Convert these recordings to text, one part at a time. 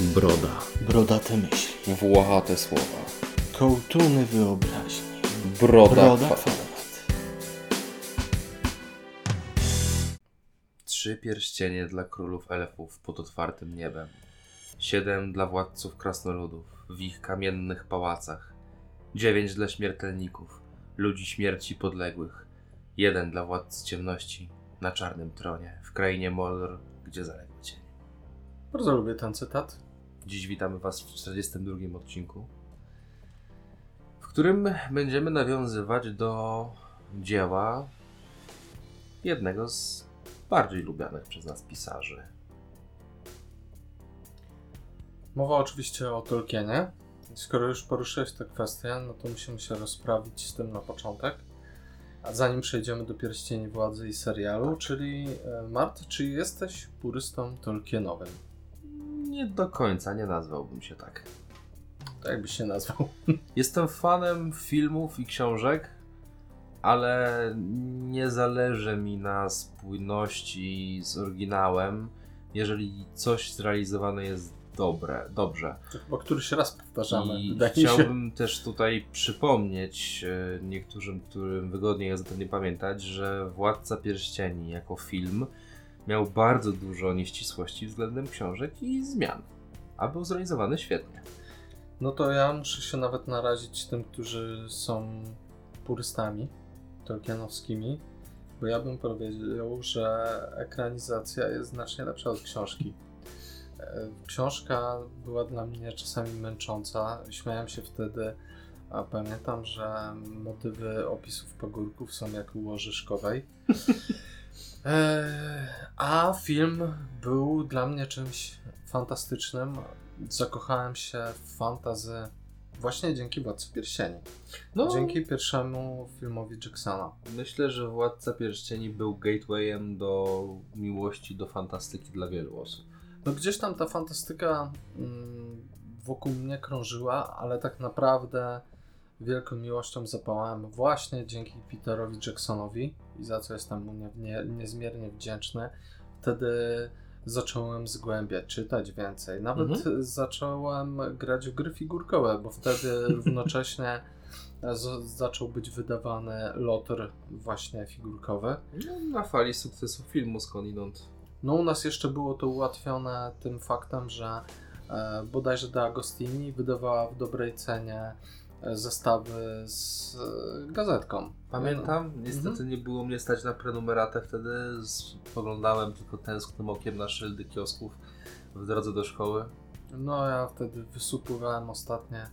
Broda. Brodate myśli. Włochate słowa. Kołtuny wyobraźni. Broda, Broda kwadrat. kwadrat. Trzy pierścienie dla królów elfów pod otwartym niebem. Siedem dla władców krasnoludów w ich kamiennych pałacach. Dziewięć dla śmiertelników, ludzi śmierci podległych. Jeden dla władcy ciemności na czarnym tronie w krainie Mordor, gdzie zaległy cienie. Bardzo lubię ten cytat. Dziś witamy Was w 42 odcinku, w którym będziemy nawiązywać do dzieła jednego z bardziej lubianych przez nas pisarzy. Mowa oczywiście o Tolkienie. Skoro już poruszyłeś tę kwestię, no to musimy się rozprawić z tym na początek. A zanim przejdziemy do Pierścieni Władzy i serialu, czyli e, Mart, czy jesteś purystą Tolkienowym? Nie do końca nie nazwałbym się tak. To jakbyś się nazwał. Jestem fanem filmów i książek, ale nie zależy mi na spójności z oryginałem, jeżeli coś zrealizowane jest dobre, dobrze. To chyba któryś raz powtarzamy, I mi się. chciałbym też tutaj przypomnieć e, niektórym, którym wygodniej jest o tym nie pamiętać, że Władca Pierścieni jako film miał bardzo dużo nieścisłości względem książek i zmian, a był zrealizowany świetnie. No to ja muszę się nawet narazić tym, którzy są purystami tolkienowskimi, bo ja bym powiedział, że ekranizacja jest znacznie lepsza od książki. E, Książka była dla mnie czasami męcząca. Śmiałem się wtedy, a pamiętam, że motywy opisów pagórków są jak u Łożyszkowej. E, A film był dla mnie czymś fantastycznym. Zakochałem się w fantazy właśnie dzięki Władcy Pierścieni. No, Dzięki pierwszemu filmowi Jacksona. myślę, że Władca Pierścieni był gatewayem do miłości do fantastyki dla wielu osób. No gdzieś tam ta fantastyka mm, wokół mnie krążyła, ale tak naprawdę wielką miłością zapałałem właśnie dzięki Peterowi Jacksonowi i za co jestem mu nie, nie, niezmiernie wdzięczny. Wtedy zacząłem zgłębiać, czytać więcej. Nawet Mhm. zacząłem grać w gry figurkowe, bo wtedy równocześnie z, zaczął być wydawany lotr właśnie figurkowy. No, na fali sukcesu filmu skądinąd. No u nas jeszcze było to ułatwione tym faktem, że e, bodajże De Agostini wydawała w dobrej cenie zestawy z e, gazetką. Pamiętam, niestety Mhm. nie było mnie stać na prenumeratę, wtedy spoglądałem tylko tęsknym okiem na szyldy kiosków w drodze do szkoły. No ja wtedy wysupływałem ostatnie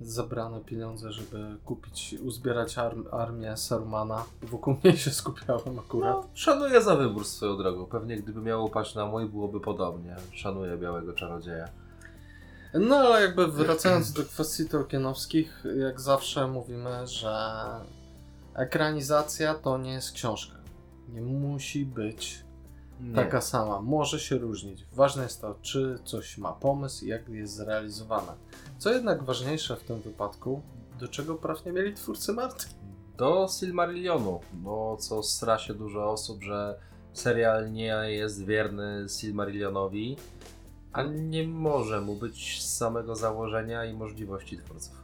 zebrane pieniądze, żeby kupić, uzbierać arm, armię Sarumana. Wokół mnie się skupiałem akurat. No, szanuję za wybór swoją drogą. Pewnie gdyby miało paść na mój, byłoby podobnie. Szanuję Białego Czarodzieja. No ale jakby wracając do kwestii tolkienowskich, jak zawsze mówimy, że ekranizacja to nie jest książka. Nie musi być Nie. taka sama. Może się różnić. Ważne jest to, czy coś ma pomysł i jak jest zrealizowane. Co jednak ważniejsze w tym wypadku, do czego prawnie mieli twórcy Marty? Do Silmarillionu, bo co sra się dużo osób, że serial nie jest wierny Silmarillionowi, a nie może mu być z samego założenia i możliwości twórców.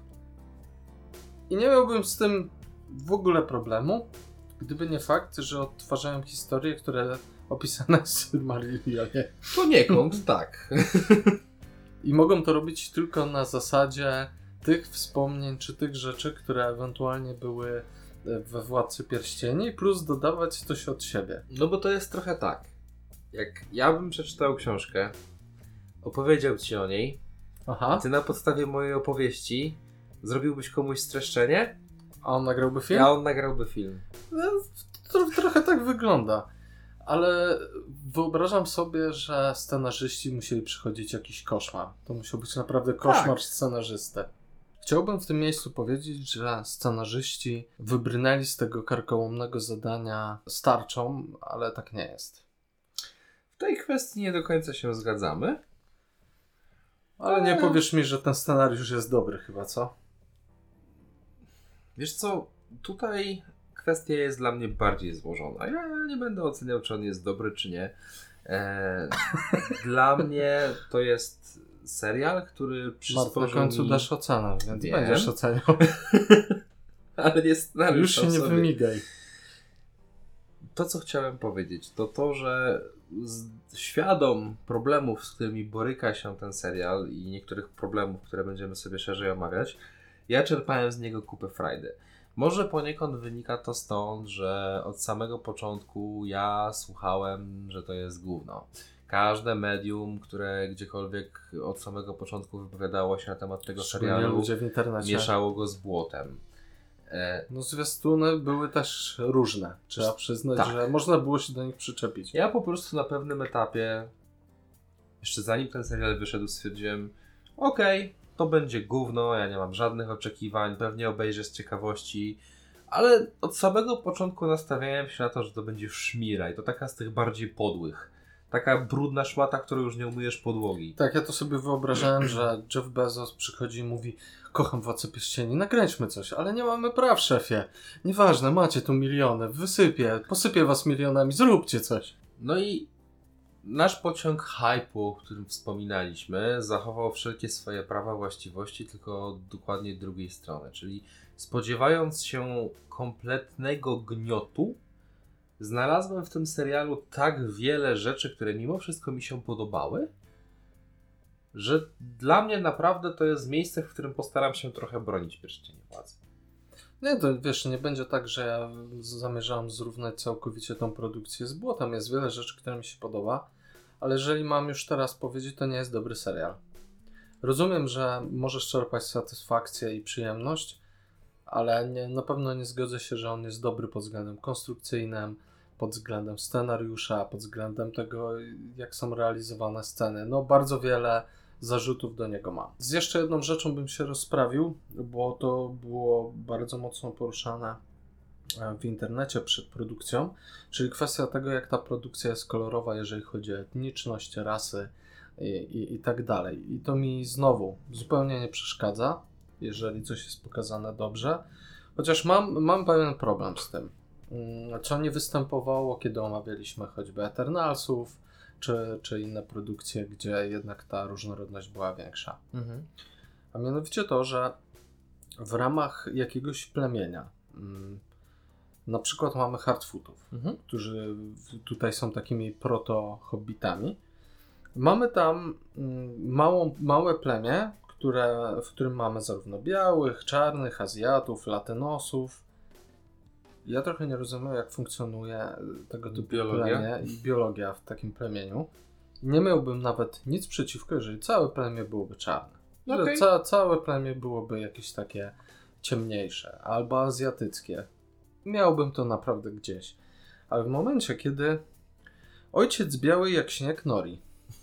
I nie miałbym z tym w ogóle problemu, gdyby nie fakt, że odtwarzają historie, które opisane w Silmarillionie. Poniekąd tak. I mogą to robić tylko na zasadzie tych wspomnień czy tych rzeczy, które ewentualnie były we Władcy Pierścieni, plus dodawać coś od siebie. No bo to jest trochę tak. Jak ja bym przeczytał książkę, opowiedział ci o niej, Aha, ty na podstawie mojej opowieści zrobiłbyś komuś streszczenie, a on nagrałby film? a on nagrałby film. No, tro, trochę tak wygląda. Ale wyobrażam sobie, że scenarzyści musieli przychodzić jakiś koszmar. To musiał być naprawdę koszmar Tak. scenarzysty. Chciałbym w tym miejscu powiedzieć, że scenarzyści wybrnęli z tego karkołomnego zadania starczą, ale tak nie jest. W tej kwestii nie do końca się zgadzamy. Ale nie Eee. powiesz mi, że ten scenariusz jest dobry chyba, co? Wiesz co, tutaj kwestia jest dla mnie bardziej złożona. Ja nie będę oceniał, czy on jest dobry, czy nie. E, dla mnie to jest serial, który Mart, na końcu mi... dasz ocenę, więc Wiem. będziesz oceniał. Ale nie scenariusz Już się nie sobie. wymigaj. To, co chciałem powiedzieć, to to, że świadom problemów, z którymi boryka się ten serial i niektórych problemów, które będziemy sobie szerzej omawiać, ja czerpałem z niego kupę frajdy. Może poniekąd wynika to stąd, że od samego początku ja słuchałem, że to jest gówno. Każde medium, które gdziekolwiek od samego początku wypowiadało się na temat tego serialu, mieszało go z błotem. E, No zwiastuny były też różne. Trzeba przyznać, Tak. że można było się do nich przyczepić. Ja po prostu na pewnym etapie, jeszcze zanim ten serial wyszedł, stwierdziłem: Okej, to będzie gówno, ja nie mam żadnych oczekiwań, pewnie obejrzę z ciekawości, ale od samego początku nastawiałem się na to, że to będzie szmira i to taka z tych bardziej podłych. Taka brudna szmata, którą już nie umyjesz podłogi. Tak, ja to sobie wyobrażałem, że Jeff Bezos przychodzi i mówi kocham Władcę Pierścieni, nakręćmy coś, ale nie mamy praw, szefie. Nieważne, macie tu miliony, wysypię, posypię was milionami, zróbcie coś. No i nasz pociąg hypu, o którym wspominaliśmy, zachował wszelkie swoje prawa, właściwości, tylko dokładnie drugiej strony. Czyli spodziewając się kompletnego gniotu, znalazłem w tym serialu tak wiele rzeczy, które mimo wszystko mi się podobały, że dla mnie naprawdę to jest miejsce, w którym postaram się trochę bronić pierścieni władzy. Nie, to wiesz, nie będzie tak, że ja zamierzałem zrównać całkowicie tą produkcję z błotem. Jest wiele rzeczy, które mi się podoba, ale jeżeli mam już teraz powiedzieć, to nie jest dobry serial. Rozumiem, że możesz czerpać satysfakcję i przyjemność, ale nie, na pewno nie zgodzę się, że on jest dobry pod względem konstrukcyjnym, pod względem scenariusza, pod względem tego, jak są realizowane sceny. No, bardzo wiele zarzutów do niego mam. Z jeszcze jedną rzeczą bym się rozprawił, bo to było bardzo mocno poruszane e, w internecie przed produkcją, czyli kwestia tego, jak ta produkcja jest kolorowa, jeżeli chodzi o etniczność, rasy i, i, i tak dalej. I to mi znowu zupełnie nie przeszkadza, jeżeli coś jest pokazane dobrze, chociaż mam, mam pewien problem z tym, Mm, co nie występowało, kiedy omawialiśmy choćby Eternalsów, czy, czy inne produkcje, gdzie jednak ta różnorodność była większa. A mianowicie to, że w ramach jakiegoś plemienia, mm, na przykład mamy hardfootów, którzy w- tutaj są takimi proto-hobbitami, mamy tam mm, małą, małe plemię, które, w którym mamy zarówno białych, czarnych, Azjatów, Latynosów. Ja trochę nie rozumiem, jak funkcjonuje y, tego typu Biologia? plemię i biologia w takim plemieniu. Nie miałbym nawet nic przeciwko, jeżeli całe plemię byłoby czarne. Okej. ca, całe plemię byłoby jakieś takie ciemniejsze albo azjatyckie. Miałbym to naprawdę gdzieś. Ale w momencie, kiedy ojciec biały jak śnieg Nori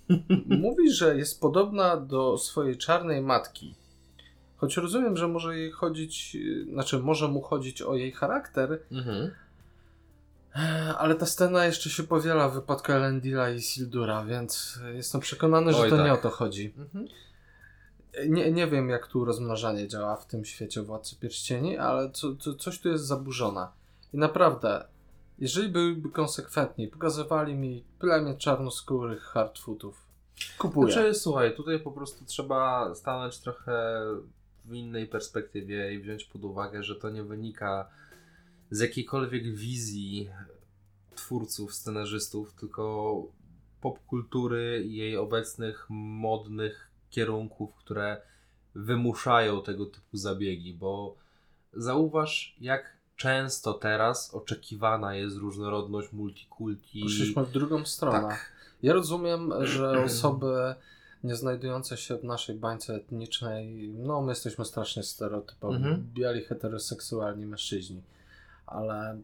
mówi, że jest podobna do swojej czarnej matki, choć rozumiem, że może jej chodzić, znaczy może mu chodzić o jej charakter, Mhm. Ale ta scena jeszcze się powiela w wypadku Elendila i Sildura, więc jestem przekonany, że Oj, to nie o tak. to chodzi. Mhm. Nie, nie wiem, jak tu rozmnażanie działa w tym świecie Władcy Pierścieni, ale co, co, coś tu jest zaburzone. I naprawdę, jeżeli byliby konsekwentni, pokazywali mi plemię czarnoskórych hardfootów, kupuję. Znaczy, słuchaj, tutaj po prostu trzeba stanąć trochę w innej perspektywie i wziąć pod uwagę, że to nie wynika z jakiejkolwiek wizji twórców, scenarzystów, tylko popkultury i jej obecnych modnych kierunków, które wymuszają tego typu zabiegi, bo zauważ, jak często teraz oczekiwana jest różnorodność multikulti. Poszliśmy w drugą stronę. Tak. Ja rozumiem, że osoby nie znajdujące się w naszej bańce etnicznej, no my jesteśmy strasznie stereotypowi, Mhm. biali heteroseksualni mężczyźni, ale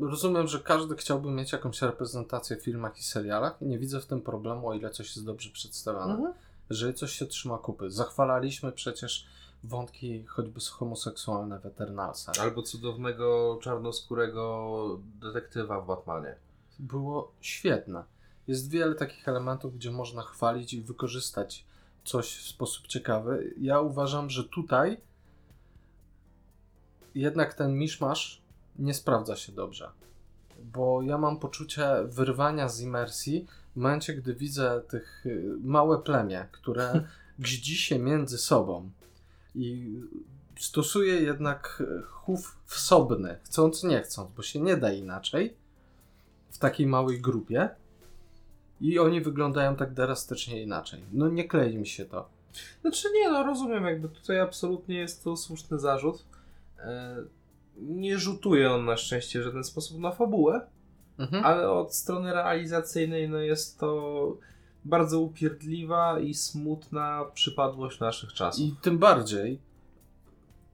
rozumiem, że każdy chciałby mieć jakąś reprezentację w filmach i serialach i nie widzę w tym problemu, o ile coś jest dobrze przedstawione. Mhm. Jeżeli coś się trzyma kupy. Zachwalaliśmy przecież wątki choćby homoseksualne w Eternalsach. Albo cudownego czarnoskórego detektywa w Batmanie. było świetne. Jest wiele takich elementów, gdzie można chwalić i wykorzystać coś w sposób ciekawy. Ja uważam, że tutaj jednak ten miszmasz nie sprawdza się dobrze. Bo ja mam poczucie wyrwania z imersji w momencie, gdy widzę tych y, małe plemię, które gździ się między sobą i stosuje jednak chów wsobny, chcąc nie chcąc, bo się nie da inaczej w takiej małej grupie i oni wyglądają tak drastycznie inaczej. No nie klei mi się to. Znaczy nie, no rozumiem, jakby tutaj absolutnie jest to słuszny zarzut. E, Nie rzutuje on na szczęście w żaden sposób na fabułę, Mhm. ale od strony realizacyjnej no jest to bardzo upierdliwa i smutna przypadłość naszych czasów. I tym bardziej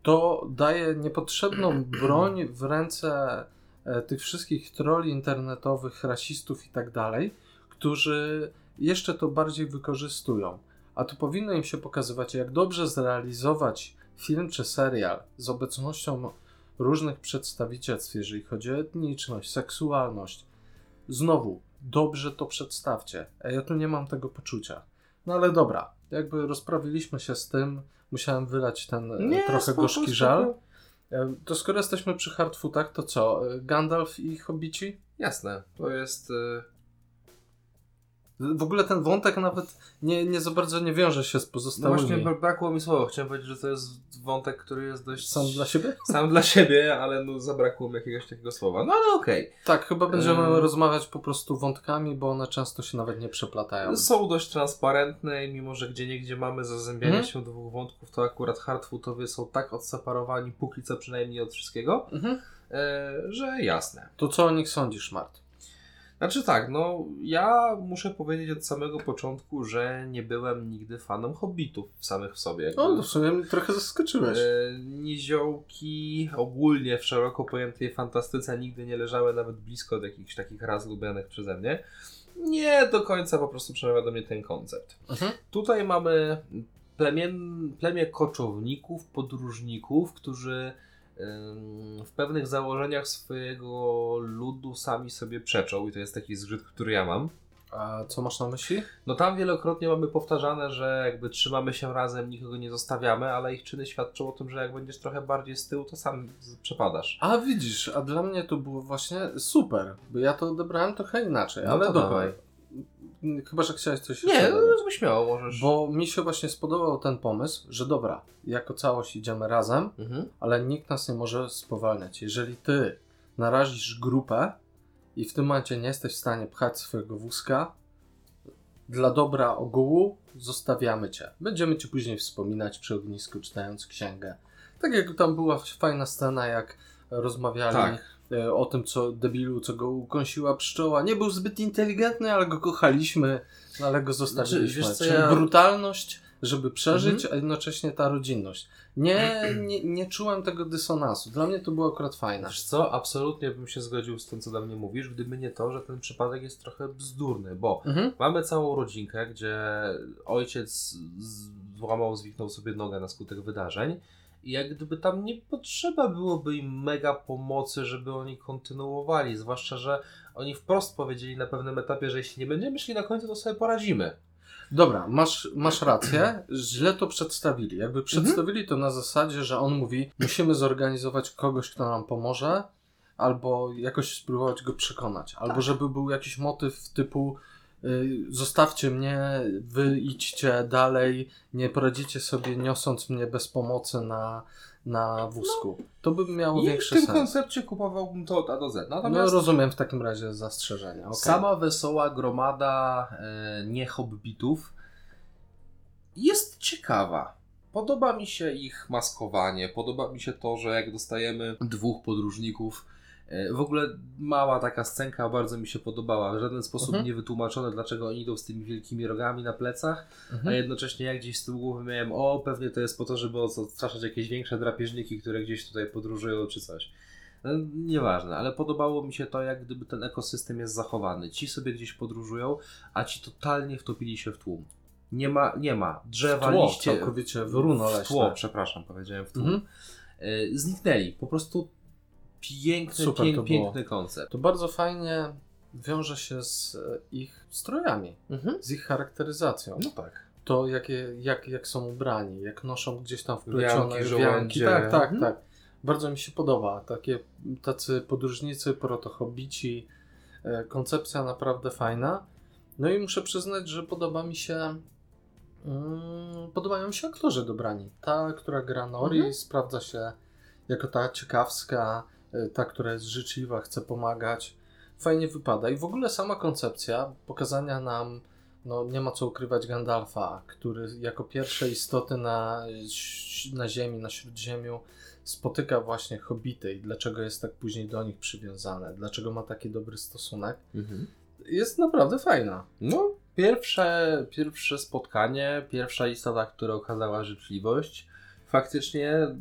to daje niepotrzebną broń w ręce e, tych wszystkich troli internetowych, rasistów i tak dalej, którzy jeszcze to bardziej wykorzystują. A tu powinno im się pokazywać, jak dobrze zrealizować film czy serial z obecnością różnych przedstawicielstw, jeżeli chodzi o etniczność, seksualność. Znowu, dobrze to przedstawcie. Ja tu nie mam tego poczucia. No ale dobra, jakby rozprawiliśmy się z tym, musiałem wylać ten e, trochę spoko, gorzki spoko. żal. E, To skoro jesteśmy przy Hardfootach, to co? E, Gandalf i Hobbici? Jasne, to jest... W ogóle ten wątek nawet nie, nie za bardzo nie wiąże się z No pozostałymi. właśnie bra- brakło mi słowa. Chciałem powiedzieć, że to jest wątek, który jest dość... Sam dla siebie? Sam dla siebie, ale no zabrakło mi jakiegoś takiego słowa. No ale okej. Tak, chyba będziemy Em. rozmawiać po prostu wątkami, bo one często się nawet nie przeplatają. Są dość transparentne i mimo, że gdzie niegdzie mamy zazębianie Mhm. się dwóch wątków, to akurat hardfootowie są tak odseparowani, póki co przynajmniej od wszystkiego, Mhm. e, że jasne. To co o nich sądzisz, Mart? Znaczy tak, no ja muszę powiedzieć od samego początku, że nie byłem nigdy fanem hobbitów samych w sobie. Jakby, O, to w sumie mnie trochę zaskoczyłeś. e, niziołki ogólnie w szeroko pojętej fantastyce nigdy nie leżały nawet blisko od jakichś takich raz lubianych przeze mnie. Nie do końca po prostu przemawia do mnie ten koncept. Mhm. Tutaj mamy plemien, plemię koczowników, podróżników, którzy w pewnych założeniach swojego ludu sami sobie przeczą i to jest taki zgrzyt, który ja mam. A co masz na myśli? No tam wielokrotnie mamy powtarzane, że jakby trzymamy się razem, nikogo nie zostawiamy, ale ich czyny świadczą o tym, że jak będziesz trochę bardziej z tyłu, to sam przepadasz. A widzisz, a dla mnie to było właśnie super, bo ja to odebrałem trochę inaczej, No ale dobra. dawaj. Chyba, że chciałeś coś Nie, jeszcze no dodać. jakby śmiało możesz. Bo mi się właśnie spodobał ten pomysł, że dobra, jako całość idziemy razem, Mhm. ale nikt nas nie może spowalniać. Jeżeli ty narazisz grupę i w tym momencie nie jesteś w stanie pchać swojego wózka, dla dobra ogółu zostawiamy cię. Będziemy cię później wspominać przy ognisku, czytając księgę. Tak jak tam była fajna scena, jak rozmawiali Tak. E, o tym, co debilu, co go ukąsiła pszczoła. Nie był zbyt inteligentny, ale go kochaliśmy, no, ale go zostawiliśmy. wiesz co, Czyli ja- Mhm. brutalność, żeby przeżyć, a jednocześnie ta rodzinność. Nie, nie, nie czułem tego dysonansu. Dla mnie to było akurat fajne. Wiesz co, absolutnie bym się zgodził z tym, co do mnie mówisz, gdyby nie to, że ten przypadek jest trochę bzdurny, bo Mhm. mamy całą rodzinkę, gdzie ojciec złamał, zwiknął sobie nogę na skutek wydarzeń jak gdyby tam nie potrzeba byłoby im mega pomocy, żeby oni kontynuowali, zwłaszcza, że oni wprost powiedzieli na pewnym etapie, że jeśli nie będziemy szli na końcu, to sobie poradzimy. Dobra, masz, masz rację. Źle to przedstawili. Jakby przedstawili to na zasadzie, że on mówi, musimy zorganizować kogoś, kto nam pomoże, albo jakoś spróbować go przekonać. Albo Tak. żeby był jakiś motyw typu zostawcie mnie, wy idźcie dalej, nie poradzicie sobie niosąc mnie bez pomocy na, na wózku. to by miało I w większy tym sens. koncepcie kupowałbym to od A do Z. No Natomiast rozumiem w takim razie zastrzeżenia. okej. Sama wesoła gromada e, nie-hobbitów jest ciekawa. Podoba mi się ich maskowanie, podoba mi się to, że jak dostajemy dwóch podróżników, w ogóle mała taka scenka bardzo mi się podobała. W żaden sposób Mhm. nie wytłumaczone, dlaczego oni idą z tymi wielkimi rogami na plecach, a Mhm. jednocześnie jak gdzieś z tyłu głowy miałem, o pewnie to jest po to, żeby odstraszać jakieś większe drapieżniki, które gdzieś tutaj podróżują czy coś. No, nieważne, ale podobało mi się to, jak gdyby ten ekosystem jest zachowany. Ci sobie gdzieś podróżują, a ci totalnie wtopili się w tłum. Nie ma, nie ma. Drzewa, Tło, liście. całkowicie w w tło, przepraszam, powiedziałem w tłum. Mhm. E, Zniknęli. Po prostu piękny, Super pięk, piękny koncept. To bardzo fajnie wiąże się z e, ich strojami, z ich charakteryzacją. No tak. To jakie, jak, jak są ubrani, jak noszą gdzieś tam wplecione Wianki. Tak, tak, Mhm. tak. Bardzo mi się podoba. Takie tacy podróżnicy, protohobici. E, koncepcja naprawdę fajna. No i muszę przyznać, że podoba mi się Mm, Podobają mi się aktorzy dobrani. Ta, która gra Nori, Mhm. sprawdza się jako ta ciekawska, ta, która jest życzliwa, chce pomagać. Fajnie wypada. I w ogóle sama koncepcja pokazania nam, no nie ma co ukrywać, Gandalfa, który jako pierwsze istoty na, na Ziemi, na Śródziemiu spotyka właśnie hobbity i dlaczego jest tak później do nich przywiązany, dlaczego ma taki dobry stosunek, jest naprawdę fajna. No, pierwsze, pierwsze spotkanie, pierwsza istota, która okazała życzliwość, faktycznie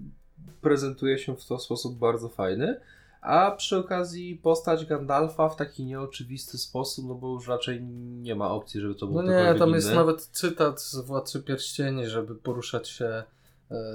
prezentuje się w to sposób bardzo fajny. A przy okazji postać Gandalfa w taki nieoczywisty sposób, no bo już raczej nie ma opcji, żeby to był No nie, tam inny. jest nawet cytat z Władcy Pierścieni, żeby poruszać się e,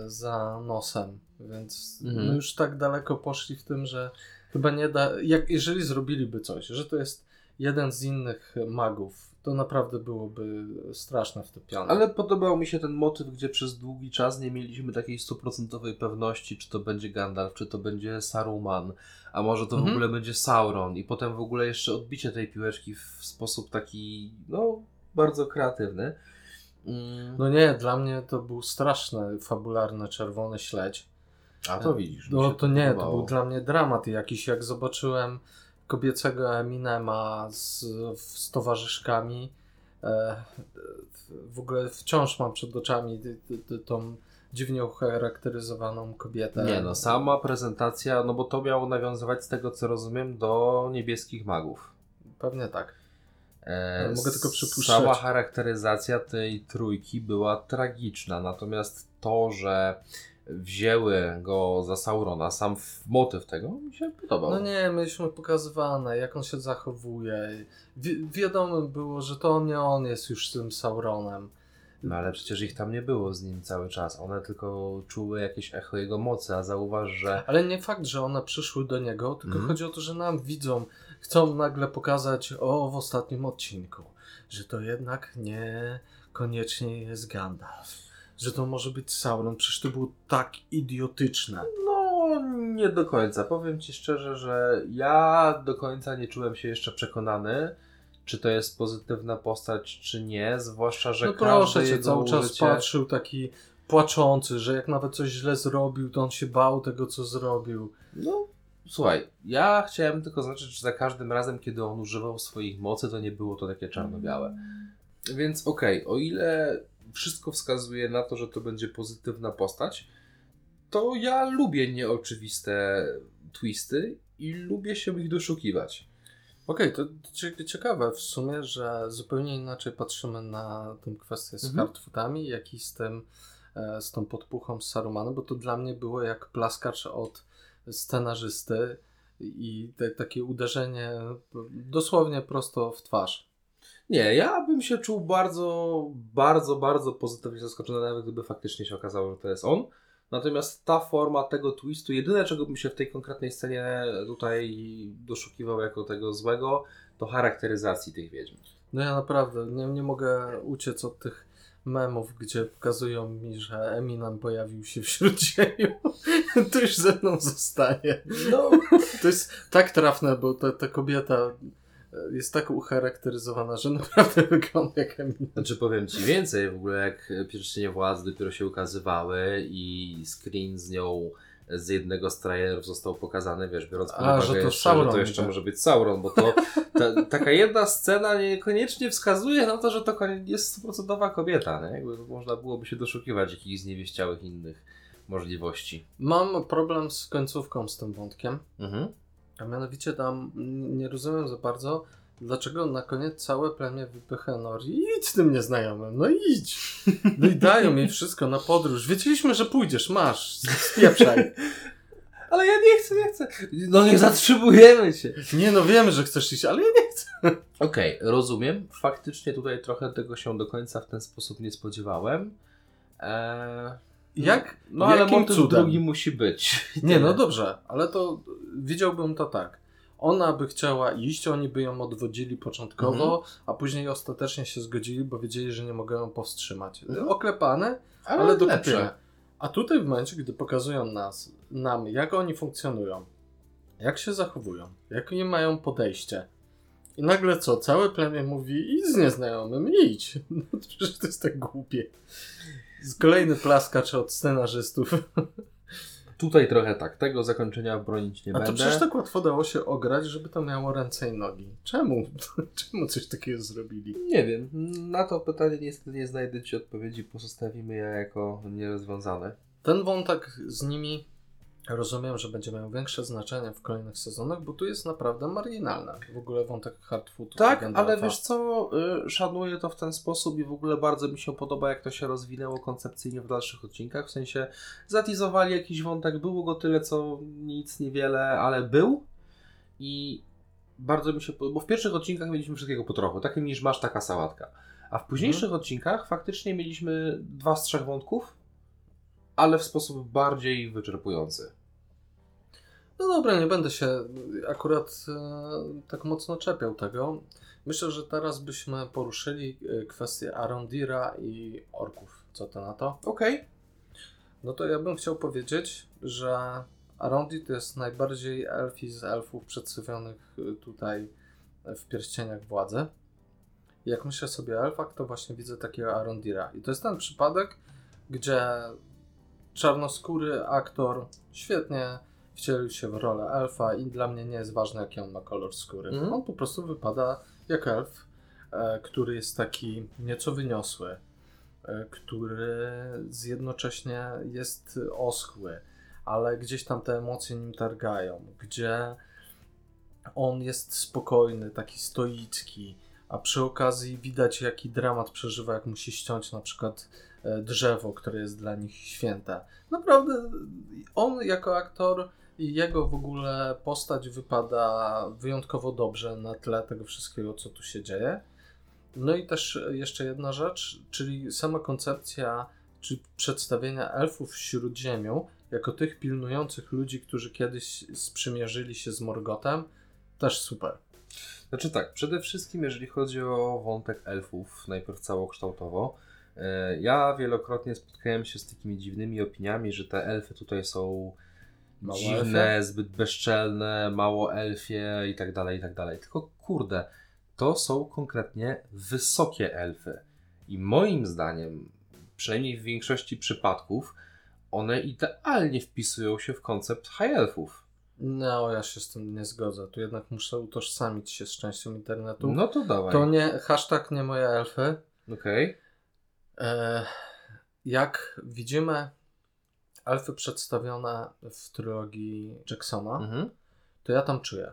za nosem, więc Mhm. no już tak daleko poszli w tym, że chyba nie da, jak, jeżeli zrobiliby coś, że to jest jeden z innych magów, to naprawdę byłoby straszne wtopione. Ale podobał mi się ten motyw, gdzie przez długi czas nie mieliśmy takiej stuprocentowej pewności, czy to będzie Gandalf, czy to będzie Saruman, a może to w Mhm. ogóle będzie Sauron. I potem w ogóle jeszcze odbicie tej piłeczki w sposób taki, no, bardzo kreatywny. Mm. No nie, dla mnie to był straszny, fabularny czerwony śledź. a to widzisz. No to nie, to był dla mnie dramat jakiś, jak zobaczyłem kobiecego Eminema z, z towarzyszkami. E, w ogóle wciąż mam przed oczami tą dziwnie ucharakteryzowaną kobietę. Nie no, sama prezentacja, no bo to miało nawiązywać z tego co rozumiem do niebieskich magów. Pewnie tak. E, mogę tylko przypuszczać. Sama charakteryzacja tej trójki była tragiczna, natomiast to, że wzięły go za Saurona, sam motyw tego mi się podobał. No nie, mieliśmy pokazywane, jak on się zachowuje. Wi- wiadomo było, że to nie on jest już tym Sauronem. No ale przecież ich tam nie było z nim cały czas. One tylko czuły jakieś echo jego mocy, a zauważ, że Ale nie fakt, że one przyszły do niego, tylko Mhm. chodzi o to, że nam widzą, chcą nagle pokazać, o, w ostatnim odcinku, że to jednak nie koniecznie jest Gandalf. Że to może być Sauron. Przecież to było tak idiotyczne. no nie do końca. Powiem ci szczerze, że ja do końca nie czułem się jeszcze przekonany, czy to jest pozytywna postać, czy nie, zwłaszcza, że no proszę cię, cały czas użycie... patrzył taki płaczący, że jak nawet coś źle zrobił, to on się bał tego, co zrobił. No, słuchaj, ja chciałem tylko zaznaczyć, że za każdym razem, kiedy on używał swoich mocy, to nie było to takie czarno-białe. Więc okej, o ile wszystko wskazuje na to, że to będzie pozytywna postać, to ja lubię nieoczywiste twisty i lubię się ich doszukiwać. Okej, to cie- ciekawe w sumie, że zupełnie inaczej patrzymy na tę kwestię z Mhm. Jak i z tym, e, z tą podpuchą z Sarumanem, bo to dla mnie było jak plaskacz od scenarzysty i te, takie uderzenie dosłownie prosto w twarz. Nie, ja bym się czuł bardzo, bardzo, bardzo pozytywnie zaskoczony, nawet gdyby faktycznie się okazało, że to jest on. Natomiast ta forma tego twistu, jedyne czego bym się w tej konkretnej scenie tutaj doszukiwał jako tego złego, to charakteryzacji tych wiedźm. No ja naprawdę nie, nie mogę uciec od tych memów, gdzie pokazują mi, że Eminem pojawił się w Śródziemiu. to już ze mną zostanie. No, To jest tak trafne, bo ta, ta kobieta jest tak ucharakteryzowana, że naprawdę wygląda jak Eminem. Znaczy powiem Ci więcej, w ogóle jak Pierścienie Władzy dopiero się ukazywały i screen z nią z jednego z trailerów został pokazany, wiesz, biorąc pod uwagę że to jeszcze, Sauron że to jeszcze będzie. może być Sauron, bo to ta, taka jedna scena niekoniecznie wskazuje na to, że to jest stuprocentowa kobieta, nie? Jakby można byłoby się doszukiwać jakichś zniewieściałych innych możliwości. Mam problem z końcówką z tym wątkiem, Mhm. A mianowicie tam nie rozumiem za bardzo, dlaczego na koniec całe plemię wypycha Nori. Idź z tym nieznajomym, no idź. No i dają jej wszystko na podróż. Wiedzieliśmy, że pójdziesz, masz, spieprzaj. Ale ja nie chcę, nie chcę. No nie zatrzymujemy Cię. Nie no, wiemy, że chcesz iść, ale ja nie chcę. Okej, rozumiem. Faktycznie tutaj trochę tego się do końca w ten sposób nie spodziewałem. Eee, Jak? No ale motyw cudem? drugi musi być. Nie, no dobrze, ale to widziałbym to tak. Ona by chciała iść, oni by ją odwodzili początkowo, a później ostatecznie się zgodzili, bo wiedzieli, że nie mogą ją powstrzymać. Mhm. Oklepane, ale, ale do lepsze. kupienia. A tutaj w momencie, gdy pokazują nas, nam, jak oni funkcjonują, jak się zachowują, jakie mają podejście I nagle co? Całe plemię mówi idź z nieznajomym, idź. No to przecież to jest tak głupie. Z kolejny plaskacz od scenarzystów. Tutaj trochę tak, tego zakończenia bronić nie A to będę. przecież tak łatwo dało się ograć, żeby to miało ręce i nogi. Czemu? Czemu coś takiego zrobili? Nie wiem, na to pytanie niestety nie znajdę Ci odpowiedzi, pozostawimy je jako nierozwiązane. Ten wątek z nimi rozumiem, że będzie miał większe znaczenie w kolejnych sezonach, bo tu jest naprawdę marginalne. W ogóle wątek Hardfoodu. Tak, ale wiesz co, y, szanuję to w ten sposób i w ogóle bardzo mi się podoba, jak to się rozwinęło koncepcyjnie w dalszych odcinkach. W sensie zatizowali jakiś wątek, było go tyle, co nic, niewiele, ale był i bardzo mi się podoba, bo w pierwszych odcinkach mieliśmy wszystkiego po trochu, takim niż masz taka sałatka. A w późniejszych odcinkach faktycznie mieliśmy dwa z trzech wątków, ale w sposób bardziej wyczerpujący. No dobra, nie będę się akurat e, tak mocno czepiał tego. Myślę, że teraz byśmy poruszyli e, kwestię Arondira i orków. Co ty na to? Okej. No to ja bym chciał powiedzieć, że Arondir to jest najbardziej elfi z elfów przedstawionych y, tutaj w pierścieniach władzy. Jak myślę sobie o elfach, to właśnie widzę takiego Arondira. I to jest ten przypadek, gdzie czarnoskóry aktor świetnie wcielił się w rolę elfa i dla mnie nie jest ważne, jaki on ma kolor skóry. Mhm. On po prostu wypada jak elf, e, który jest taki nieco wyniosły, e, który z jednocześnie jest oschły, ale gdzieś tam te emocje nim targają, gdzie on jest spokojny, taki stoicki, a przy okazji widać jaki dramat przeżywa, jak musi ściąć na przykład drzewo, które jest dla nich święte. Naprawdę on jako aktor i jego w ogóle postać wypada wyjątkowo dobrze na tle tego wszystkiego, co tu się dzieje. No i też jeszcze jedna rzecz, czyli sama koncepcja czy przedstawienia elfów w Śródziemiu jako tych pilnujących ludzi, którzy kiedyś sprzymierzyli się z Morgotem, też super. Znaczy tak, przede wszystkim jeżeli chodzi o wątek elfów, najpierw całokształtowo, e, ja wielokrotnie spotkałem się z takimi dziwnymi opiniami, że te elfy tutaj są Mało dziwne, zbyt bezczelne, mało elfie i tak dalej, i tak dalej. Tylko kurde, to są konkretnie wysokie elfy. I moim zdaniem, przynajmniej w większości przypadków, one idealnie wpisują się w koncept high elfów. No, ja się z tym nie zgodzę. Tu jednak muszę utożsamić się z częścią internetu. No to dawaj. to nie, hashtag nie moje elfy. Okej. E, jak widzimy elfy przedstawione w trylogii Jacksona, Mhm. to ja tam czuję,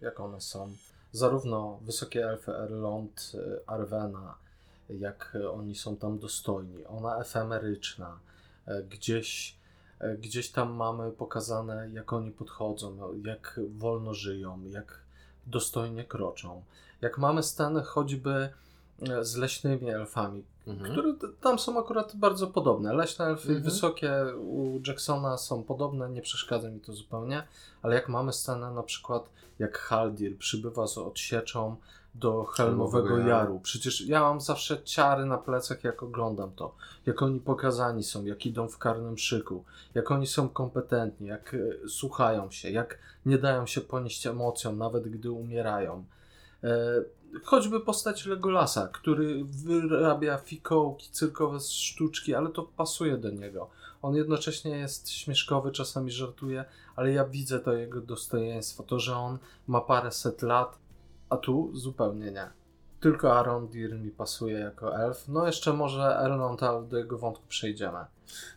jak one są. Zarówno wysokie elfy Erlond, y, Arwena, jak oni są tam dostojni. Ona efemeryczna. E, Gdzieś, e, gdzieś tam mamy pokazane, jak oni podchodzą, jak wolno żyją, jak dostojnie kroczą. Jak mamy sceny choćby e, z leśnymi elfami, Mhm. które tam są akurat bardzo podobne. Leśne elfy Mhm. wysokie u Jacksona są podobne, nie przeszkadza mi to zupełnie, ale jak mamy scenę na przykład jak Haldir przybywa z odsieczą do Helmowego. Jaru. Przecież ja mam zawsze ciary na plecach, jak oglądam to. Jak oni pokazani są, jak idą w karnym szyku, jak oni są kompetentni, jak e, słuchają się, jak nie dają się ponieść emocjom, nawet gdy umierają. E, choćby postać Legolasa, który wyrabia fikołki, cyrkowe sztuczki, ale to pasuje do niego. On jednocześnie jest śmieszkowy, czasami żartuje, ale ja widzę to jego dostojeństwo, to, że on ma paręset lat, a tu zupełnie nie. Tylko Arondir mi pasuje jako elf. No jeszcze może Erlond, ale do jego wątku przejdziemy.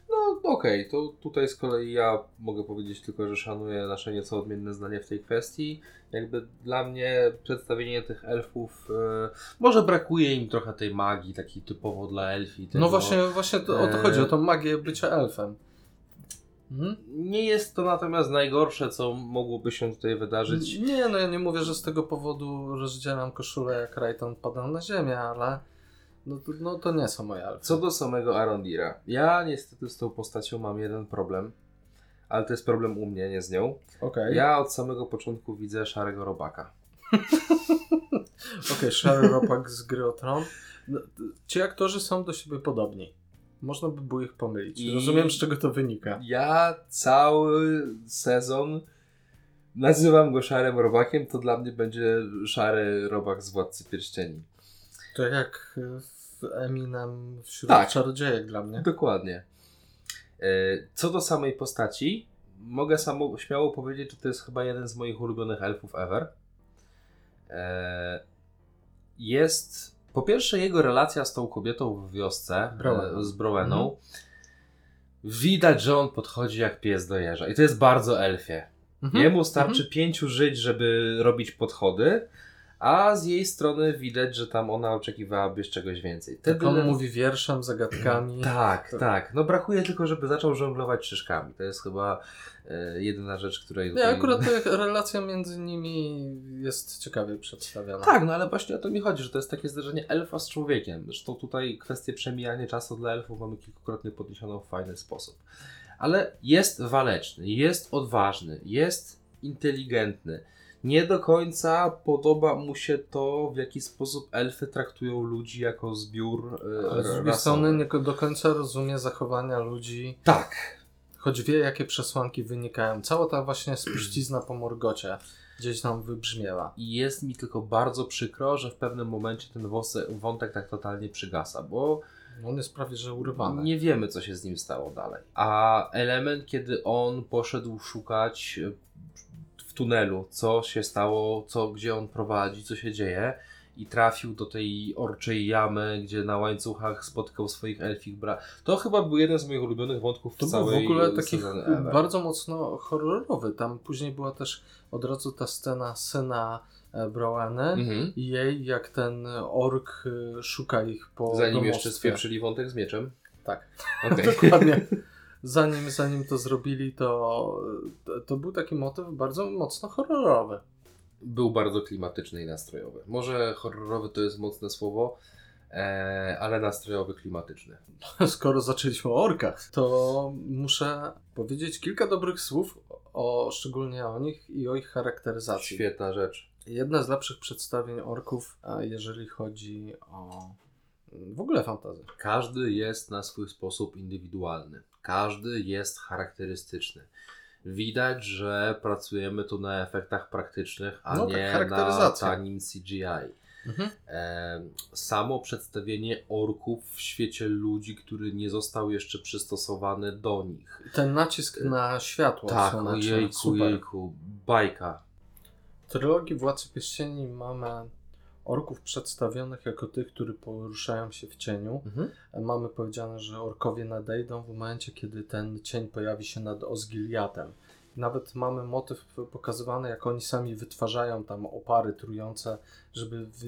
No okej, to tutaj z kolei ja mogę powiedzieć tylko, że szanuję nasze nieco odmienne zdanie w tej kwestii. Jakby dla mnie przedstawienie tych elfów, e, może brakuje im trochę tej magii, takiej typowo dla elfi. Tego. No właśnie, właśnie to, o to e, chodzi, o tą magię bycia elfem. Mhm. Nie jest to natomiast najgorsze, co mogłoby się tutaj wydarzyć. Nie, no ja nie mówię, że z tego powodu rozdzielam koszulę jak Rayton padał na ziemię, ale no, to- no to nie są moje elfy. Co do samego Arondira. Ja niestety z tą postacią mam jeden problem, ale to jest problem u mnie, nie z nią. Okej, Ja od samego początku widzę szarego robaka. Okej, Szary Ropak z gry o Tron. No, Ci aktorzy są do siebie podobni. Można by było ich pomylić. I- Rozumiem, z czego to wynika. Ja cały sezon nazywam go szarym robakiem, to dla mnie będzie szary robak z Władcy Pierścieni. To jak w Eminem wśród Tak. czarodziejek dla mnie. Dokładnie. E, Co do samej postaci, mogę samo, śmiało powiedzieć, że to jest chyba jeden z moich ulubionych elfów ever. E, Jest po pierwsze jego relacja z tą kobietą w wiosce, e, z Broweną. Mhm. Widać, że on podchodzi jak pies do jeża. I to jest bardzo elfie. Mhm. Jemu starczy pięciu żyć, żeby robić podchody, a z jej strony widać, że tam ona oczekiwałaby jeszcze czegoś więcej. Tak Wtedy- on mówi wierszem, zagadkami. tak, To- tak. No brakuje tylko, żeby zaczął żonglować szyszkami. To jest chyba e, jedyna rzecz, której... Nie, tutaj- akurat relacja między nimi jest ciekawie przedstawiona. Tak, no ale właśnie o to mi chodzi, że to jest takie zderzenie elfa z człowiekiem. Zresztą tutaj kwestię przemijania czasu dla elfów mamy kilkukrotnie podniesioną w fajny sposób. Ale jest waleczny, jest odważny, jest inteligentny. Nie do końca podoba mu się to, w jaki sposób elfy traktują ludzi jako zbiór Ale z drugiej strony nie do końca rozumie zachowania ludzi, Tak, choć wie jakie przesłanki wynikają. Cała ta właśnie spuścizna po morgocie gdzieś tam wybrzmiewa. I jest mi tylko bardzo przykro, że w pewnym momencie ten wątek tak totalnie przygasa, bo On jest prawie że urywany. nie wiemy, co się z nim stało dalej. A element, kiedy on poszedł szukać e, tunelu, co się stało, co, gdzie on prowadzi, co się dzieje, i trafił do tej orczej jamy, gdzie na łańcuchach spotkał swoich elfich bra. To chyba był jeden z moich ulubionych wątków To w był całej w ogóle taki bardzo mocno horrorowy. Tam później była też od razu ta scena syna e, Broany Mhm. i jej, jak ten ork e, szuka ich po Zanim jeszcze domostwie. spieprzyli wątek z mieczem. Tak. Okej. Dokładnie. Zanim, zanim to zrobili, to, to był taki motyw bardzo mocno horrorowy. był bardzo klimatyczny i nastrojowy. Może horrorowy to jest mocne słowo, e, ale nastrojowy, klimatyczny. Skoro zaczęliśmy o orkach, to muszę powiedzieć kilka dobrych słów, o, szczególnie o nich i o ich charakteryzacji. Świetna rzecz. Jedne z lepszych przedstawień orków, jeżeli chodzi o w ogóle fantazję. Każdy jest na swój sposób indywidualny. Każdy jest charakterystyczny. Widać, że pracujemy tu na efektach praktycznych, a No tak, nie na charakteryzacja. tanim CGI. E, samo przedstawienie orków w świecie ludzi, który nie został jeszcze przystosowany do nich. Ten nacisk na światło Tak, ojejku, jejku, bajka. W trylogii Władcy Pierścieni mamy orków przedstawionych jako tych, którzy poruszają się w cieniu. Mhm. Mamy powiedziane, że orkowie nadejdą w momencie, kiedy ten cień pojawi się nad Osgiliatem. Nawet mamy motyw pokazywany, jak oni sami wytwarzają tam opary trujące, żeby w,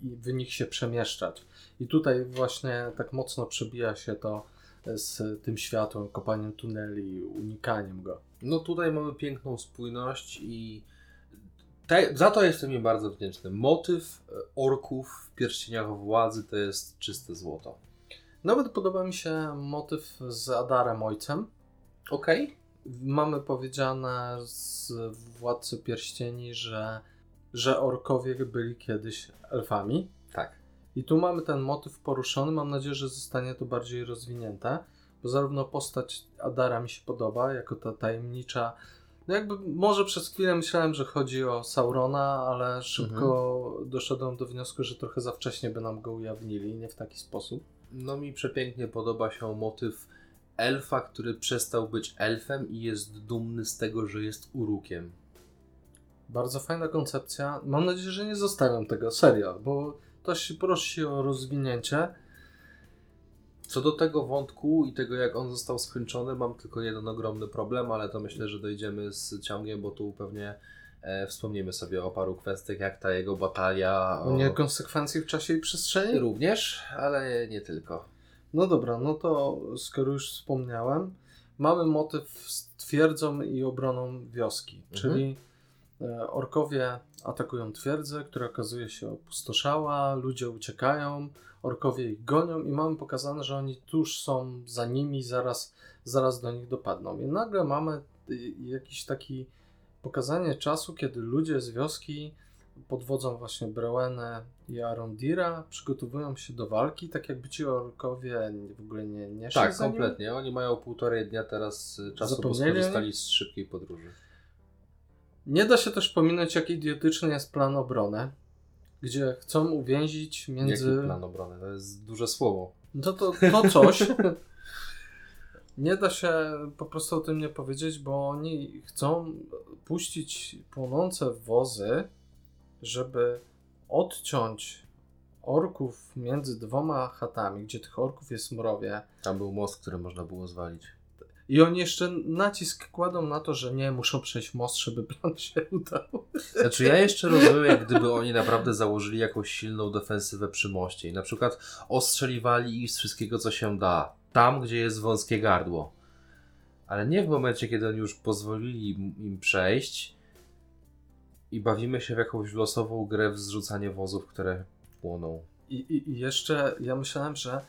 w nich się przemieszczać. I tutaj właśnie tak mocno przebija się to z tym światłem, kopaniem tuneli, unikaniem go. No tutaj mamy piękną spójność i te, za to jestem im bardzo wdzięczny. Motyw e, orków w pierścieniach władzy to jest czyste złoto. Nawet podoba mi się motyw z Adarem ojcem. Okej. Mamy powiedziane z Władcy Pierścieni, że, że orkowie byli kiedyś elfami. Tak. I tu mamy ten motyw poruszony. Mam nadzieję, że zostanie to bardziej rozwinięte, bo zarówno postać Adara mi się podoba, jako ta tajemnicza. No jakby może przez chwilę myślałem, że chodzi o Saurona, ale szybko doszedłem do wniosku, że trochę za wcześnie by nam go ujawnili, nie w taki sposób. No mi przepięknie podoba się motyw elfa, który przestał być elfem i jest dumny z tego, że jest urukiem. Bardzo fajna koncepcja. Mam nadzieję, że nie zostawiam tego, serio, bo to się prosi o rozwinięcie. Co do tego wątku i tego, jak on został skończony, mam tylko jeden ogromny problem, ale to myślę, że dojdziemy z ciągiem, bo tu pewnie e, wspomnimy sobie o paru kwestiach, jak ta jego batalia. O nie konsekwencji w czasie i przestrzeni? Również, ale nie tylko. No dobra, no to skoro już wspomniałem, mamy motyw z twierdzą i obroną wioski, Mhm. czyli orkowie atakują twierdzę, która okazuje się opustoszała, ludzie uciekają, orkowie ich gonią i mamy pokazane, że oni tuż są za nimi, zaraz, zaraz do nich dopadną. I nagle mamy y, jakiś taki pokazanie czasu, kiedy ludzie z wioski pod wodzą właśnie Brewenę i Arondira przygotowują się do walki, tak jakby ci orkowie w ogóle nie, nie szli Tak, kompletnie. Oni mają półtorej dnia teraz y, czasu, bo Zapomnieli skorzystali z szybkiej podróży. Nie da się też pominąć, jak idiotyczny jest plan obrony, gdzie chcą uwięzić między... Jaki plan obrony? To jest duże słowo. No to, to coś. nie da się po prostu o tym nie powiedzieć, bo oni chcą puścić płonące wozy, żeby odciąć orków między dwoma chatami, gdzie tych orków jest mrowie. Tam był most, który można było zwalić. I oni jeszcze nacisk kładą na to, że nie, muszą przejść most, żeby plan się udał. Znaczy ja jeszcze rozumiem, jak gdyby oni naprawdę założyli jakąś silną defensywę przy moście i na przykład ostrzeliwali ich z wszystkiego, co się da. Tam, gdzie jest wąskie gardło. Ale nie w momencie, kiedy oni już pozwolili im- przejść i bawimy się w jakąś losową grę w zrzucanie wozów, które płoną. I, i, I jeszcze ja myślałem, że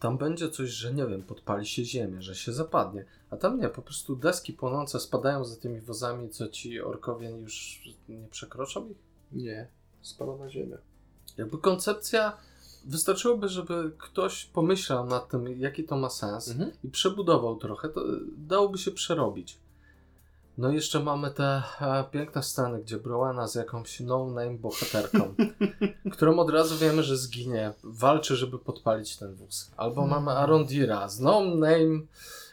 tam będzie coś, że nie wiem, podpali się ziemię, że się zapadnie. A tam nie, po prostu deski płonące spadają za tymi wozami, co ci orkowie już nie przekroczą ich. Nie, spada na ziemię. Jakby koncepcja, wystarczyłoby, żeby ktoś pomyślał nad tym, jaki to ma sens Mhm. i przebudował trochę, to dałoby się przerobić. No i jeszcze mamy te e, piękne sceny, gdzie Browena z jakąś no-name bohaterką, którą od razu wiemy, że zginie, walczy, żeby podpalić ten wóz. Albo mamy Arondira z no-name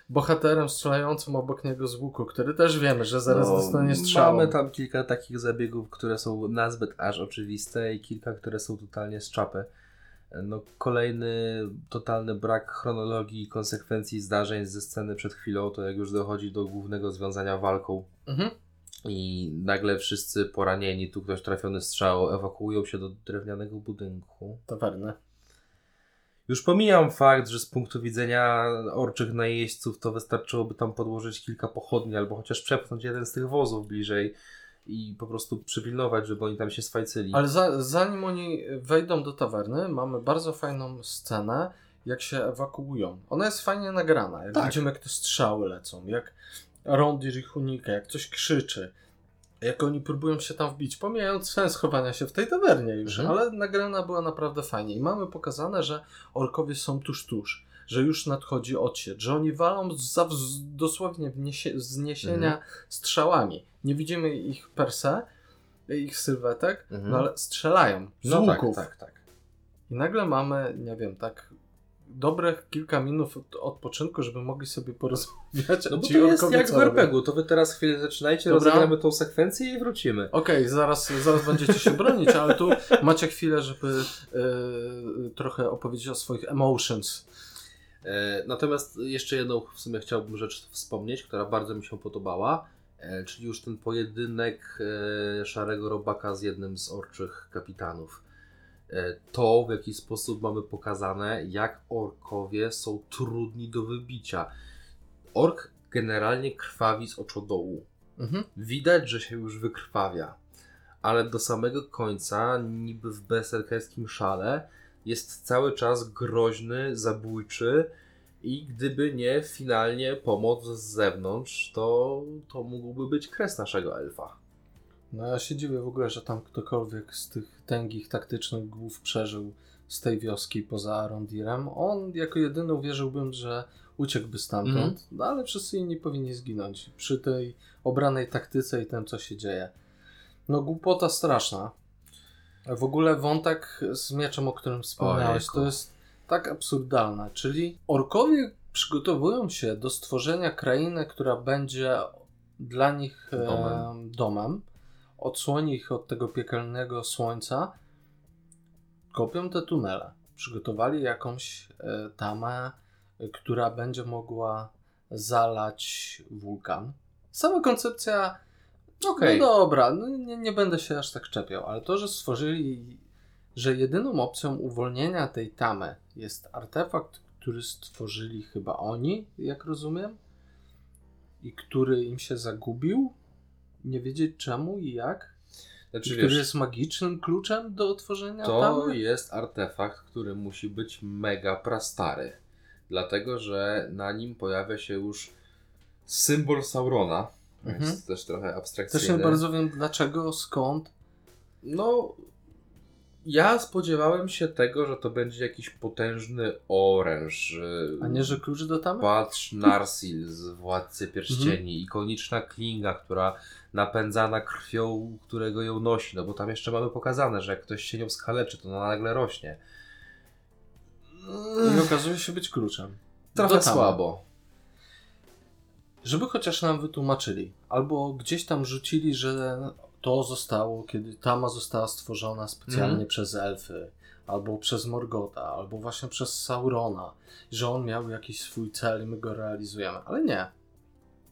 bohaterem strzelającym obok niego z łuku, który też wiemy, że zaraz No, dostanie strzał. Mamy tam kilka takich zabiegów, które są nazbyt aż oczywiste i kilka, które są totalnie z czapy. No, kolejny totalny brak chronologii i konsekwencji zdarzeń ze sceny przed chwilą, to jak już dochodzi do głównego związania walką Mhm. i nagle wszyscy poranieni, tu ktoś trafiony strzał, ewakuują się do drewnianego budynku. Tawerny. Już pomijam fakt, że z punktu widzenia orczych najeźdźców to wystarczyłoby tam podłożyć kilka pochodni albo chociaż przepchnąć jeden z tych wozów bliżej i po prostu przypilnować, żeby oni tam się swajcyli. Ale za, zanim oni wejdą do tawerny, mamy bardzo fajną scenę, jak się ewakuują. Ona jest fajnie nagrana. Jak Tak. widzimy, jak te strzały lecą, jak Rondir ich unika, jak coś krzyczy, jak oni próbują się tam wbić, pomijając sens chowania się w tej tawernie już, Mhm. ale nagrana była naprawdę fajnie. I mamy pokazane, że orkowie są tuż, tuż, że już nadchodzi odsiecz, że oni walą za, dosłownie wniesie, zniesienia Mhm. strzałami. Nie widzimy ich per se, ich sylwetek, Mhm. no ale strzelają z no tak, łuków. tak, tak. I nagle mamy, nie wiem, tak dobrych kilka minut od, odpoczynku, żeby mogli sobie porozmawiać. No bo to jest jak w? RPG-u, to wy teraz chwilę zaczynajcie, Dobra. rozegramy tą sekwencję i wrócimy. Okej, zaraz, zaraz będziecie się bronić, ale tu macie chwilę, żeby e, trochę opowiedzieć o swoich emotions. E, Natomiast jeszcze jedną w sumie chciałbym rzecz wspomnieć, która bardzo mi się podobała, e, czyli już ten pojedynek e, Szarego Robaka z jednym z orczych kapitanów. To, w jaki sposób mamy pokazane, jak orkowie są trudni do wybicia. Ork generalnie krwawi z oczodołu. Mhm. Widać, że się już wykrwawia, ale do samego końca, niby w berserkerskim szale, jest cały czas groźny, zabójczy i gdyby nie finalnie pomoc z zewnątrz, to, to mógłby być kres naszego elfa. No ja się dziwię w ogóle, że tam ktokolwiek z tych tęgich, taktycznych głów przeżył z tej wioski poza Arondirem. On jako jedyny uwierzyłbym, że uciekłby stamtąd, Mhm. no ale wszyscy inni powinni zginąć przy tej obranej taktyce i tym, co się dzieje. No głupota straszna. A W ogóle wątek z mieczem, o którym wspomniałeś, to jest tak absurdalne. Czyli orkowie przygotowują się do stworzenia krainy, która będzie dla nich e, Domem. domem. Odsłoni ich od tego piekielnego słońca. Kopią te tunele. Przygotowali jakąś e, tamę, która będzie mogła zalać wulkan. Sama koncepcja Okej. no dobra, no nie, nie będę się aż tak czepiał, ale to, że stworzyli, że jedyną opcją uwolnienia tej tamy jest artefakt, który stworzyli chyba oni, jak rozumiem, i który im się zagubił, nie wiedzieć czemu i jak, Znaczy, który wiesz, jest magicznym kluczem do otworzenia to tamy. jest artefakt, który musi być mega prastary. Dlatego, że na nim pojawia się już symbol Saurona. Mhm. Jest też trochę Też abstrakcyjny. nie bardzo wiem dlaczego, skąd. No, Ja spodziewałem się tego, że to będzie jakiś potężny oręż. A nie, że klucz do tamy? Patrz Narsil z Władcy Pierścieni, Mhm. ikoniczna klinga, która napędzana krwią, którego ją nosi, no bo tam jeszcze mamy pokazane, że jak ktoś się nią skaleczy, to ona nagle rośnie. I okazuje się być kluczem. Trochę słabo. Żeby chociaż nam wytłumaczyli, albo gdzieś tam rzucili, że to zostało, kiedy Tama została stworzona specjalnie Mhm. przez elfy, albo przez Morgota, albo właśnie przez Saurona, że on miał jakiś swój cel i my go realizujemy. Ale nie.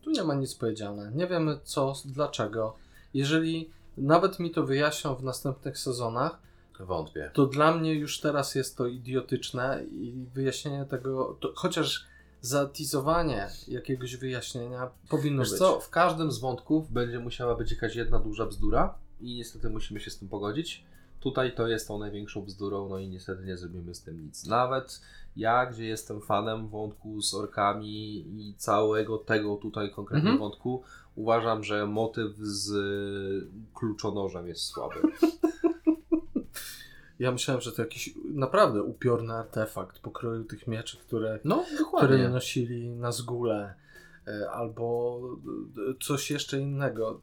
Tu nie ma nic powiedziane. Nie wiemy co, dlaczego. Jeżeli nawet mi to wyjaśnią w następnych sezonach, Wątpię. to dla mnie już teraz jest to idiotyczne i wyjaśnienie tego, to chociaż zatizowanie jakiegoś wyjaśnienia powinno być. co, w każdym z wątków będzie musiała być jakaś jedna duża bzdura i niestety musimy się z tym pogodzić. Tutaj to jest tą największą bzdurą, no i niestety nie zrobimy z tym nic. Nawet ja, gdzie jestem fanem wątku z orkami i całego tego tutaj konkretnie Mhm. wątku, uważam, że motyw z kluczonożem jest słaby. Ja myślałem, że to jakiś naprawdę upiorny artefakt pokroju tych mieczy, które, No, które nosili na zgóle, e, albo e, coś jeszcze innego.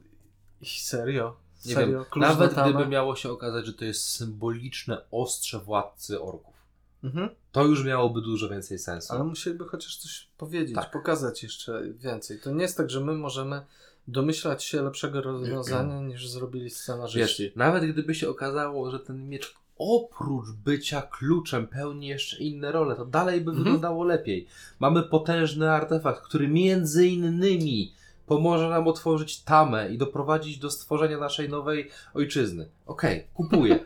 I serio? Nie Serio? wiem, Klucz nawet gdyby miało się okazać, że to jest symboliczne ostrze władcy orków. Mhm. To już miałoby dużo więcej sensu. Ale musieliby chociaż coś powiedzieć, Tak. pokazać jeszcze więcej. To nie jest tak, że my możemy domyślać się lepszego rozwiązania niż zrobili scenarzyści. Wiesz, nawet gdyby się okazało, że ten miecz oprócz bycia kluczem pełni jeszcze inne role, to dalej by Mhm. wyglądało lepiej. Mamy potężny artefakt, który między innymi pomoże nam otworzyć tamę i doprowadzić do stworzenia naszej nowej ojczyzny. Okej, kupuję.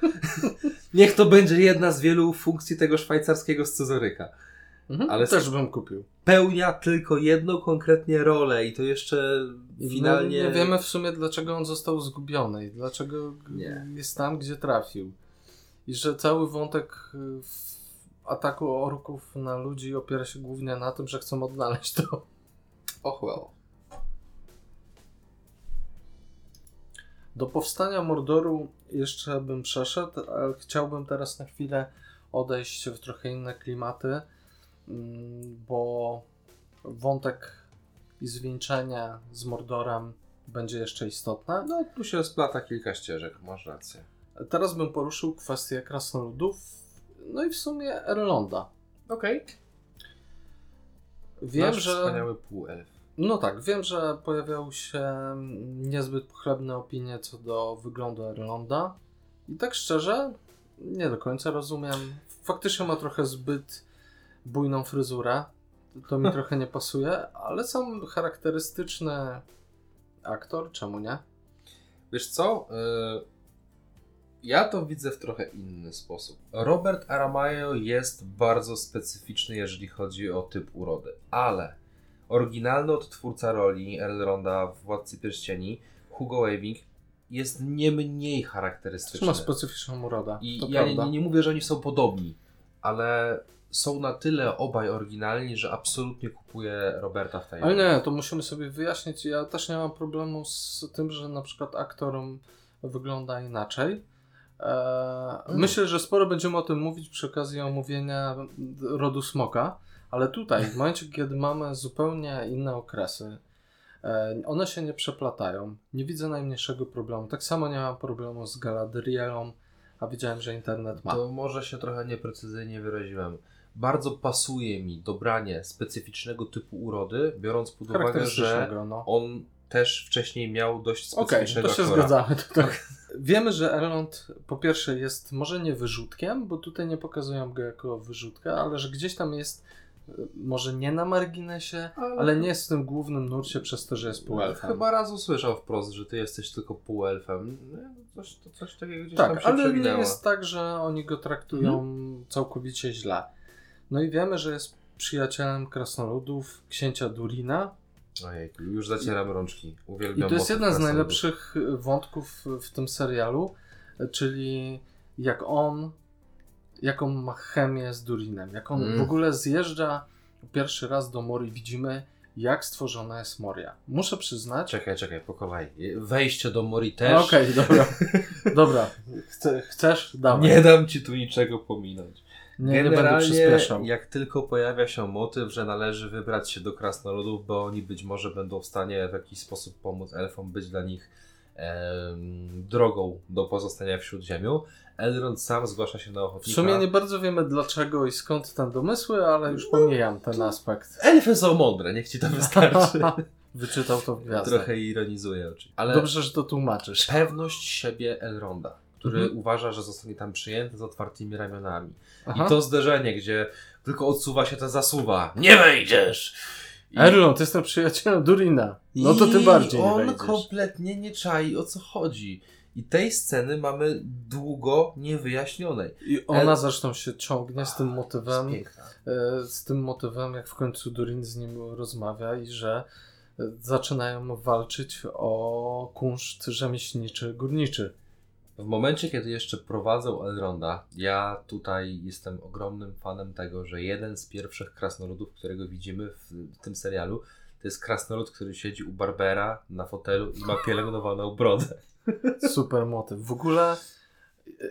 Niech to będzie jedna z wielu funkcji tego szwajcarskiego scyzoryka. Mhm. Ale Też bym kupił. Pełnia tylko jedną konkretnie rolę i to jeszcze finalnie... My nie wiemy w sumie, dlaczego on został zgubiony i dlaczego Nie. jest tam, gdzie trafił. I że cały wątek y, ataku orków na ludzi opiera się głównie na tym, że chcą odnaleźć to. Och well. Do powstania Mordoru jeszcze bym przeszedł, ale chciałbym teraz na chwilę odejść w trochę inne klimaty, mm, bo wątek i zwieńczenia z Mordorem będzie jeszcze istotne. No, tu się splata kilka ścieżek, masz rację. Teraz bym poruszył kwestię krasnoludów, no i w sumie Erlonda. Okej. Wiem, Nasz że... wspaniały półelf. No tak, wiem, że pojawiały się niezbyt pochlebne opinie co do wyglądu Erlonda. I tak szczerze, nie do końca rozumiem. Faktycznie ma trochę zbyt bujną fryzurę. To mi trochę nie pasuje, ale sam charakterystyczny aktor, czemu nie? Wiesz co? Y, Ja to widzę w trochę inny sposób. Robert Aramayo jest bardzo specyficzny, jeżeli chodzi o typ urody, ale oryginalny odtwórca roli Elronda w Władcy Pierścieni, Hugo Weaving, jest nie mniej charakterystyczny. ma specyficzną urodę. I to ja nie, nie, mówię, że oni są podobni, ale są na tyle obaj oryginalni, że absolutnie kupuję Roberta w tej Ale nie, to musimy sobie wyjaśnić. Ja też nie mam problemu z tym, że na przykład aktor wygląda inaczej. Eee, Mm. Myślę, że sporo będziemy o tym mówić przy okazji omówienia rodu smoka, ale tutaj, w momencie, kiedy mamy zupełnie inne okresy, e, one się nie przeplatają. Nie widzę najmniejszego problemu. Tak samo nie mam problemu z Galadrielą, a widziałem, że internet ma. To może się trochę nieprecyzyjnie wyraziłem. Bardzo pasuje mi dobranie specyficznego typu urody, biorąc pod uwagę, że no. on też wcześniej miał dość Okej, specyficznego to się aktora. zgadzamy. To tak. Wiemy, że Erlond po pierwsze jest może nie wyrzutkiem, bo tutaj nie pokazują go jako wyrzutka, ale że gdzieś tam jest y, może nie na marginesie, ale nie jest w tym głównym nurcie przez to, że jest półelfem. Chyba raz usłyszał wprost, że ty jesteś tylko półelfem. No, Coś, to coś takiego gdzieś tam Tak, się ale nie przewinęło. jest tak, że oni go traktują całkowicie źle. No i wiemy, że jest przyjacielem krasnoludów, księcia Durina. Ojej, już zacieram rączki. Uwielbiam I to jest jeden z najlepszych wątków w tym serialu, czyli jak on, jaką ma chemię z Durinem, jak on Mm. w ogóle zjeżdża pierwszy raz do Mori, widzimy jak stworzona jest Moria. Muszę przyznać. Czekaj, czekaj, pokowaj. Wejście do Mori też. Okej, dobra. dobra. Chce, chcesz? Dawaj. Nie dam ci tu niczego pominąć. Nie, nie będę Generalnie, przyspieszał. jak tylko pojawia się motyw, że należy wybrać się do krasnoludów, bo oni być może będą w stanie w jakiś sposób pomóc elfom, być dla nich em, drogą do pozostania wśród ziemią, Elrond sam zgłasza się na W ochotnika. sumie nie bardzo wiemy dlaczego i skąd ten domysły, ale już pomijam ten aspekt. Elfy są mądre, niech ci to wystarczy. Wyczytał to w gwiazdach. Trochę ironizuję oczywiście. Ale Dobrze, że to tłumaczysz. pewność siebie Elronda, który Mhm. uważa, że zostanie tam przyjęty z otwartymi ramionami. Aha. I to zderzenie, gdzie tylko odsuwa się ta zasuwa. Nie wejdziesz! I, Erlon, ty jestem przyjacielem Durina. No to I tym bardziej nie on wejdziesz. kompletnie nie czai o co chodzi. I tej sceny mamy długo niewyjaśnionej. I ona El- zresztą się ciągnie z tym motywem, e, z tym motywem, jak w końcu Durin z nim rozmawia i że e, zaczynają walczyć o kunszt rzemieślniczy, górniczy. W momencie, kiedy jeszcze prowadzą Elronda, ja tutaj jestem ogromnym fanem tego, że jeden z pierwszych krasnoludów, którego widzimy w, tym serialu, to jest krasnolud, który siedzi u Barbera na fotelu i ma pielęgnowaną brodę. Super motyw. W ogóle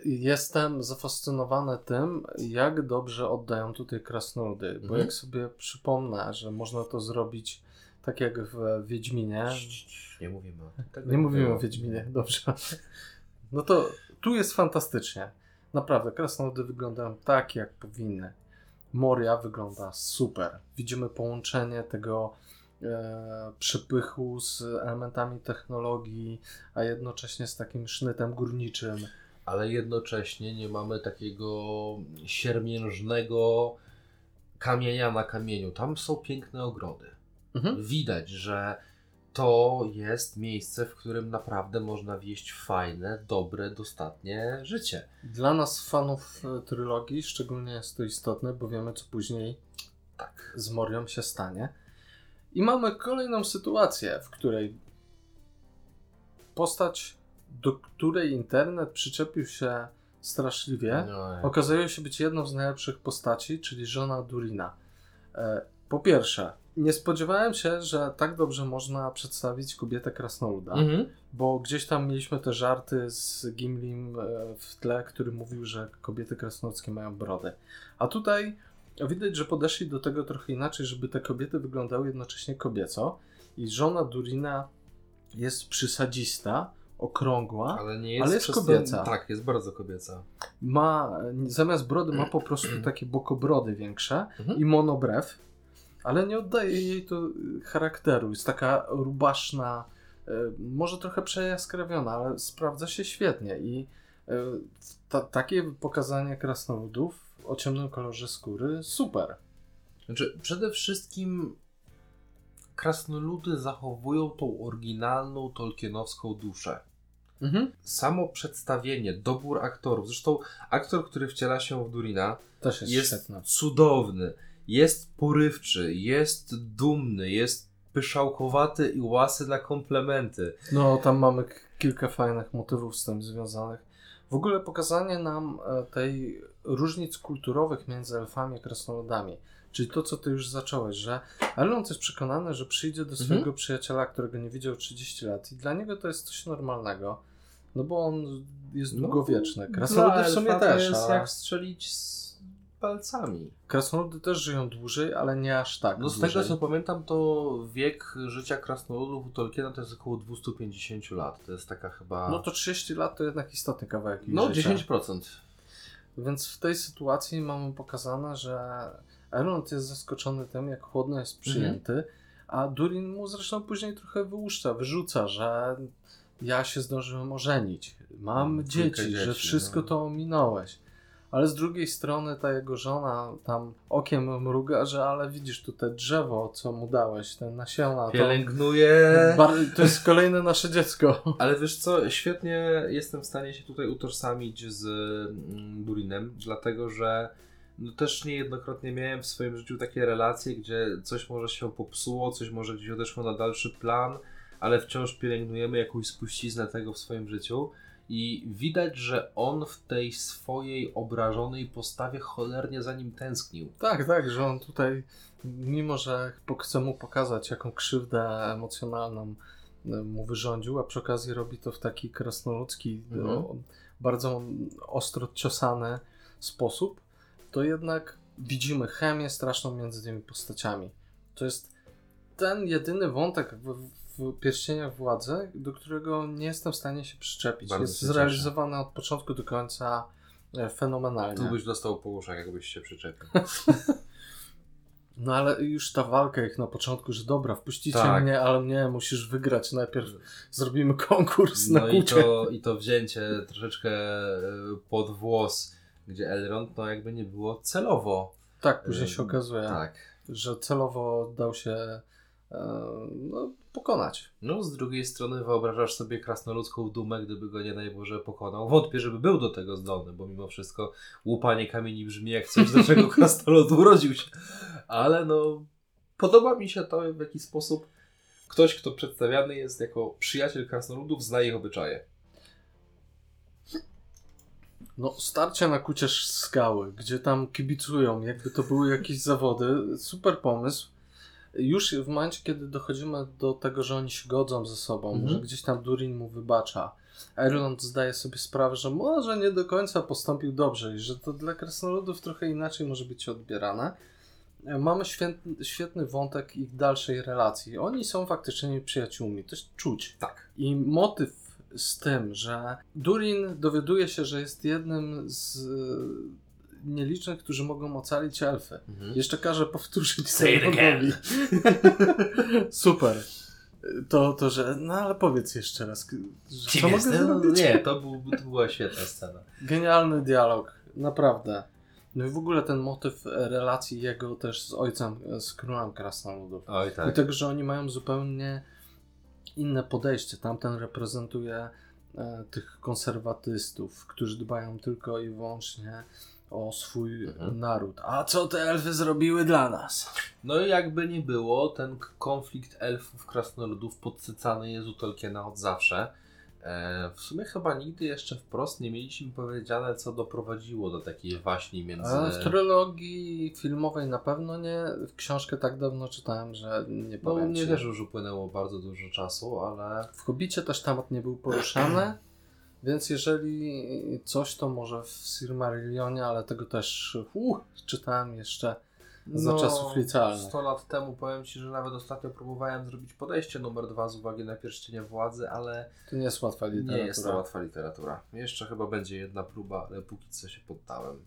jestem zafascynowany tym, jak dobrze oddają tutaj krasnoludy, bo Mhm. jak sobie przypomnę, że można to zrobić tak jak w Wiedźminie, Nie mówimy o tym. Nie mówimy o Wiedźminie, dobrze. No to tu jest fantastycznie. Naprawdę, krasnoludy wyglądają tak, jak powinny. Moria wygląda super. Widzimy połączenie tego e, przepychu z elementami technologii, a jednocześnie z takim sznytem górniczym. ale jednocześnie nie mamy takiego siermiężnego kamienia na kamieniu. Tam są piękne ogrody. Mhm. Widać, że to jest miejsce, w którym naprawdę można wieść fajne, dobre, dostatnie życie. Dla nas, fanów e, trylogii, szczególnie jest to istotne, bo wiemy, co później Tak. z Morią się stanie. I mamy kolejną sytuację, w której postać, do której internet przyczepił się straszliwie, No, okazuje się być jedną z najlepszych postaci, czyli żona Durina. E, Po pierwsze, nie spodziewałem się, że tak dobrze można przedstawić kobietę krasnoluda, Mhm. bo gdzieś tam mieliśmy te żarty z Gimlim e, w tle, który mówił, że kobiety krasnoludzkie mają brodę. A tutaj widać, że podeszli do tego trochę inaczej, żeby te kobiety wyglądały jednocześnie kobieco. I żona Durina jest przysadzista, okrągła, Ale nie jest, Ale jest to- kobieca. Tak, jest bardzo kobieca. ma zamiast brody ma po prostu takie bokobrody większe Mhm. i monobrew, ale nie oddaje jej to y, charakteru. Jest taka rubaszna, y, może trochę przejaskrawiona, ale sprawdza się świetnie i y, ta, takie pokazanie krasnoludów o ciemnym kolorze skóry super. Znaczy, przede wszystkim krasnoludy zachowują tą oryginalną tolkienowską duszę. Mhm. Samo przedstawienie, dobór aktorów. Zresztą aktor, który wciela się w Durina, Też jest, jest cudowny, jest porywczy, jest dumny, jest pyszałkowaty i łasy na komplementy. No, tam mamy kilka fajnych motywów z tym związanych. W ogóle pokazanie nam e, tej różnic kulturowych między elfami a krasnoludami. Czyli to, co ty już zacząłeś, że Elrond jest przekonany, że przyjdzie do Mhm. swojego przyjaciela, którego nie widział 30 lat i dla niego to jest coś normalnego, no bo on jest długowieczny. Krasnoludy w sumie No, też, to jest jak strzelić z palcami. krasnoludy też żyją dłużej, ale nie aż tak No z dłużej. tego co pamiętam, to wiek życia krasnoludów u Tolkiena to jest około 250 lat. To jest taka chyba... No to 30 lat to jednak istotny kawałek no życia. 10%. Więc w tej sytuacji mamy pokazane, że Elrond jest zaskoczony tym, jak chłodno jest przyjęty, a Durin mu zresztą później trochę wyłuszcza, wyrzuca, że ja się zdążyłem ożenić, mam dzieci, trójkę że dzieci, wszystko no. to ominąłeś. Ale z drugiej strony ta jego żona tam okiem mruga, że ale widzisz tu te drzewo, co mu dałeś, te nasiona. To, Pielęgnuje... bar- to jest kolejne nasze dziecko. Ale wiesz co, świetnie jestem w stanie się tutaj utożsamić z mm, Durinem, dlatego że no, też niejednokrotnie miałem w swoim życiu takie relacje, gdzie coś może się popsuło, coś może gdzieś odeszło na dalszy plan, ale wciąż pielęgnujemy jakąś spuściznę tego w swoim życiu. I widać, że on w tej swojej obrażonej postawie cholernie za nim tęsknił. Tak, tak, że on tutaj, mimo że chce mu pokazać, jaką krzywdę emocjonalną e, mu wyrządził, a przy okazji robi to w taki krasnoludzki, Mhm. bardzo ostro ciosany sposób, to jednak widzimy chemię straszną między tymi postaciami. To jest ten jedyny wątek w, w Pierścieniach Władzy, do którego nie jestem w stanie się przyczepić. Bardzo jest się cieszę. zrealizowany od początku do końca e, fenomenalnie. Tu byś dostał po uszach, jakbyś się przyczepił. No ale już ta walka ich na początku, że dobra, wpuścicie Tak. mnie, ale nie, musisz wygrać. Najpierw zrobimy konkurs na No i kucie. to, i to wzięcie troszeczkę e, pod włos, gdzie Elrond no jakby nie było celowo. Tak, później się okazuje, Tak. że celowo dał się e, no, pokonać. No z drugiej strony wyobrażasz sobie krasnoludzką dumę, gdyby go nie daj Boże pokonał. Wątpię, żeby był do tego zdolny, bo mimo wszystko łupanie kamieni brzmi jak coś, do czego krasnolud urodził się. Ale no, podoba mi się to, w jaki sposób ktoś, kto przedstawiany jest jako przyjaciel krasnoludów, zna ich obyczaje. No, starcie na kucie skały, gdzie tam kibicują, jakby to były jakieś zawody. Super pomysł. Już w momencie, kiedy dochodzimy do tego, że oni się godzą ze sobą, Mhm. że gdzieś tam Durin mu wybacza, Erland zdaje sobie sprawę, że może nie do końca postąpił dobrze i że to dla krasnoludów trochę inaczej może być odbierane. Mamy świetny, świetny wątek ich dalszej relacji. Oni są faktycznie przyjaciółmi, to jest czuć. Tak. I motyw z tym, że Durin dowiaduje się, że jest jednym z nielicznych, którzy mogą ocalić elfy. Jeszcze każe powtórzyć Sauronowi. Super. To, to, że. No ale powiedz jeszcze raz. Że Kim co mogę No, zrobić? nie, to, był, to była świetna scena. Genialny dialog, naprawdę. No i w ogóle ten motyw e, relacji jego też z ojcem, e, z królem krasnoludów. Oj I tak. tego, że oni mają zupełnie inne podejście. Tamten reprezentuje e, tych konserwatystów, którzy dbają tylko i wyłącznie o swój Mhm. naród. A co te elfy zrobiły dla nas? No i jakby nie było, ten konflikt elfów krasnoludów podsycany jest u Tolkiena od zawsze. E, w sumie chyba nigdy jeszcze wprost nie mieliśmy powiedziane, co doprowadziło do takiej waśni między... A w trylogii filmowej na pewno nie. W książkę tak dawno czytałem, że nie No powiem mnie ci. też już upłynęło bardzo dużo czasu, ale W Hobbicie też temat nie był poruszany, więc jeżeli coś, to może w Silmarillionie, ale tego też uh, czytałem jeszcze za czasów licealnych. 100 lat temu powiem Ci, że nawet ostatnio próbowałem zrobić podejście numer dwa z uwagi na pierścienie władzy, ale To nie jest łatwa literatura. nie jest to łatwa literatura. Jeszcze chyba będzie jedna próba, ale póki co się poddałem.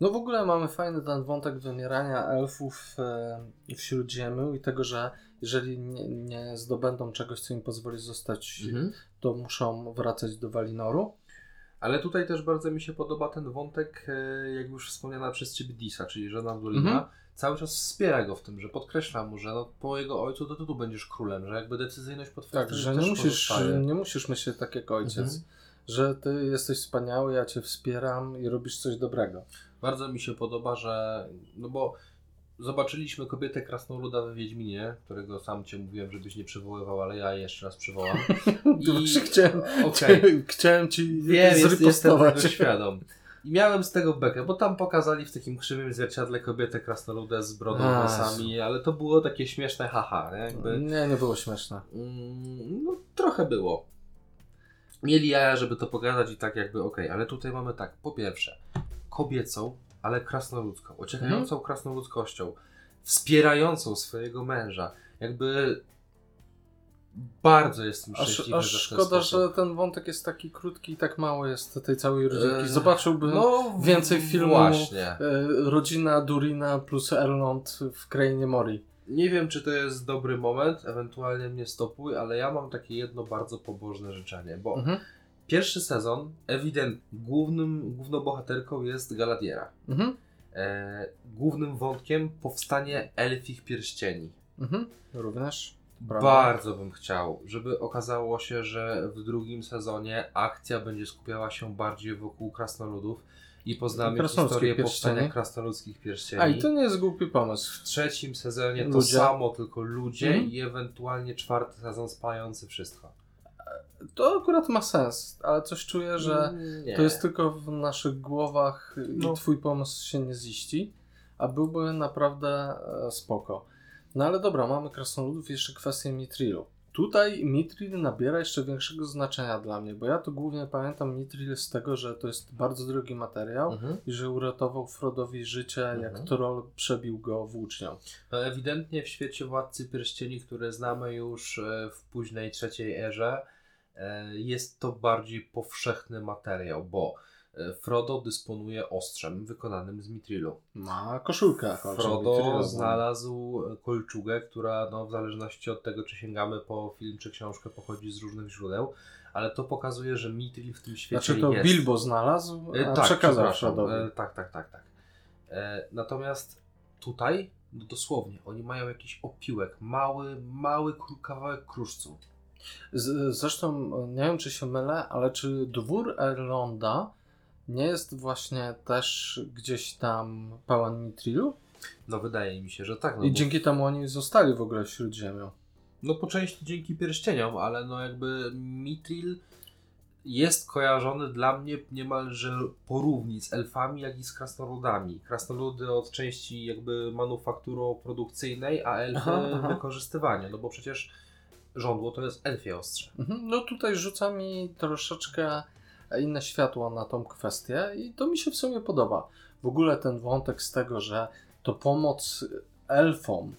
No w ogóle mamy fajny ten wątek wymierania elfów e, w Śródziemiu i tego, że jeżeli nie, nie zdobędą czegoś, co im pozwoli zostać, to muszą wracać do Walinoru. Ale tutaj też bardzo mi się podoba ten wątek, e, jak już wspomniana przez Ciebie Disa, czyli żona Durina, Mhm. cały czas wspiera go w tym, że podkreśla mu, że no, po jego ojcu to ty tu będziesz królem, że jakby decyzyjność po Tak, że nie musisz, pozostaje. nie musisz myśleć tak jak ojciec, Mhm. że ty jesteś wspaniały, ja cię wspieram i robisz coś dobrego. Bardzo mi się podoba, że. No bo zobaczyliśmy kobietę krasnoluda we Wiedźminie, którego sam cię mówiłem, żebyś nie przywoływał, ale ja jeszcze raz przywołam. I... Chciałem, Okej. chciałem ci Wiem, jest, jestem tego świadom. I miałem z tego bekę, bo tam pokazali w takim krzywym zwierciadle kobietę krasnoluda z brodą włosami, ale to było takie śmieszne haha, nie? Jakby, Nie, nie było śmieszne. mm, no trochę było. Mieli jaja, żeby to pokazać i tak jakby okej, ale tutaj mamy tak, po pierwsze, kobiecą, ale krasnoludzką, ociekającą Mhm. krasnoludzkością, wspierającą swojego męża, jakby bardzo jestem Aż, szczęśliwy, aż ten szkoda, sposób. że ten wątek jest taki krótki i tak mało jest tej całej rodzinki. Eee, Zobaczyłbym no, więcej filmu Właśnie. e, rodzina Durina plus Erlond w krainie Mori. Nie wiem, czy to jest dobry moment, ewentualnie mnie stopuj, ale ja mam takie jedno bardzo pobożne życzenie, bo Mhm. Pierwszy sezon, ewident, głównym, główną bohaterką jest Galadiera. Mhm. E, głównym wątkiem powstanie elfich pierścieni. Mhm. Również. Brawo. Bardzo bym chciał, żeby okazało się, że w drugim sezonie akcja będzie skupiała się bardziej wokół krasnoludów i poznamy historię pierścieni. powstania krasnoludzkich pierścieni. A i to nie jest głupi pomysł. W trzecim sezonie to Ludzie. samo, tylko ludzie Mhm. i ewentualnie czwarty sezon spający wszystko. To akurat ma sens, ale coś czuję, że Nie. to jest tylko w naszych głowach No. i twój pomysł się nie ziści, a byłby naprawdę e, spoko. No ale dobra, mamy krasnoludów i jeszcze kwestię Mitrilu. Tutaj Mitril nabiera jeszcze większego znaczenia dla mnie, bo ja to głównie pamiętam Mitril z tego, że to jest bardzo drogi materiał Mhm. i że uratował Frodowi życie, jak Mhm. troll przebił go włócznią. No, ewidentnie w świecie Władcy Pierścieni, które znamy już e, w późnej trzeciej erze, jest to bardziej powszechny materiał, bo e, Frodo dysponuje ostrzem wykonanym z mitrilu. Ma koszulkę. Frodo znalazł kolczugę, która no, w zależności od tego, czy sięgamy po film czy książkę, pochodzi z różnych źródeł, ale to pokazuje, że mitril w tym świecie Znaczy to jest. Bilbo znalazł, E, a tak, przekazał. Frodowi. E, tak, tak, tak, tak. E, natomiast tutaj, no dosłownie, oni mają jakiś opiłek, mały, mały kawałek kruszcu. Z, zresztą nie wiem, czy się mylę, ale czy dwór Erlonda nie jest właśnie też gdzieś tam pełen Mitrilu? No wydaje mi się, że tak. No, I bo- dzięki temu oni zostali w ogóle wśród ziemią. no po części dzięki pierścieniom, ale no jakby mitril jest kojarzony dla mnie niemalże porówni z elfami, jak i z krasnoludami. Krasnoludy od części jakby manufakturo-produkcyjnej, a elfy Aha, aha. wykorzystywania, no bo przecież żądło to jest elfie ostrze. Mhm, No tutaj rzuca mi troszeczkę inne światło na tą kwestię i to mi się w sumie podoba. W ogóle ten wątek z tego, że to pomoc elfom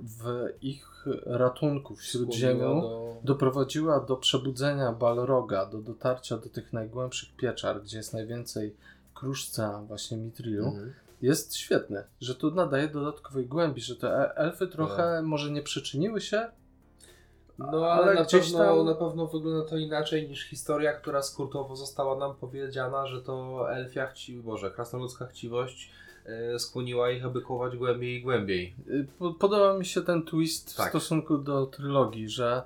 w ich ratunku wśród ziemią do- doprowadziła do przebudzenia Balroga, do dotarcia do tych najgłębszych pieczar, gdzie jest najwięcej kruszca właśnie Mitrilu, Mhm. jest świetne, że tu nadaje dodatkowej głębi, że te e- elfy trochę Tak. może nie przyczyniły się, No ale ale na pewno, tam- na pewno wygląda to inaczej niż historia, która skrótowo została nam powiedziana, że to elfia chciwość, boże, krasnoludzka chciwość e, skłoniła ich, aby kować głębiej i głębiej. Y, po- Podoba mi się ten twist w Tak. stosunku do trylogii, że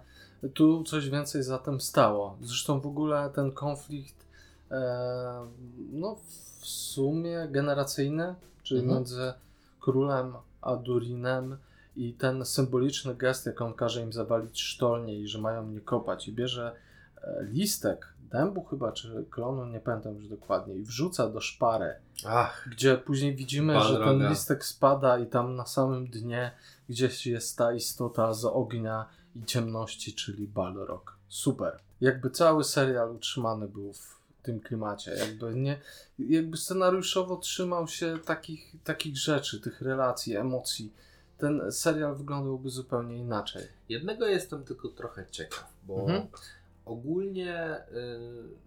tu coś więcej za tym stało. Zresztą w ogóle ten konflikt, e, no w sumie generacyjny, czyli Mhm. między królem a Durinem i ten symboliczny gest, jak on każe im zawalić sztolnię i że mają mnie kopać i bierze e, listek dębu chyba, czy klonu, nie pamiętam już dokładnie, i wrzuca do szpary Ach, gdzie później widzimy, że ten Balroga. listek spada i tam na samym dnie gdzieś jest ta istota z ognia i ciemności, czyli Balrog. Super. Jakby cały serial utrzymany był w tym klimacie, jakby nie, jakby scenariuszowo trzymał się takich, takich rzeczy, tych relacji, emocji. Ten serial wyglądałby zupełnie inaczej. jednego jestem tylko trochę ciekaw, bo Mhm. ogólnie, y,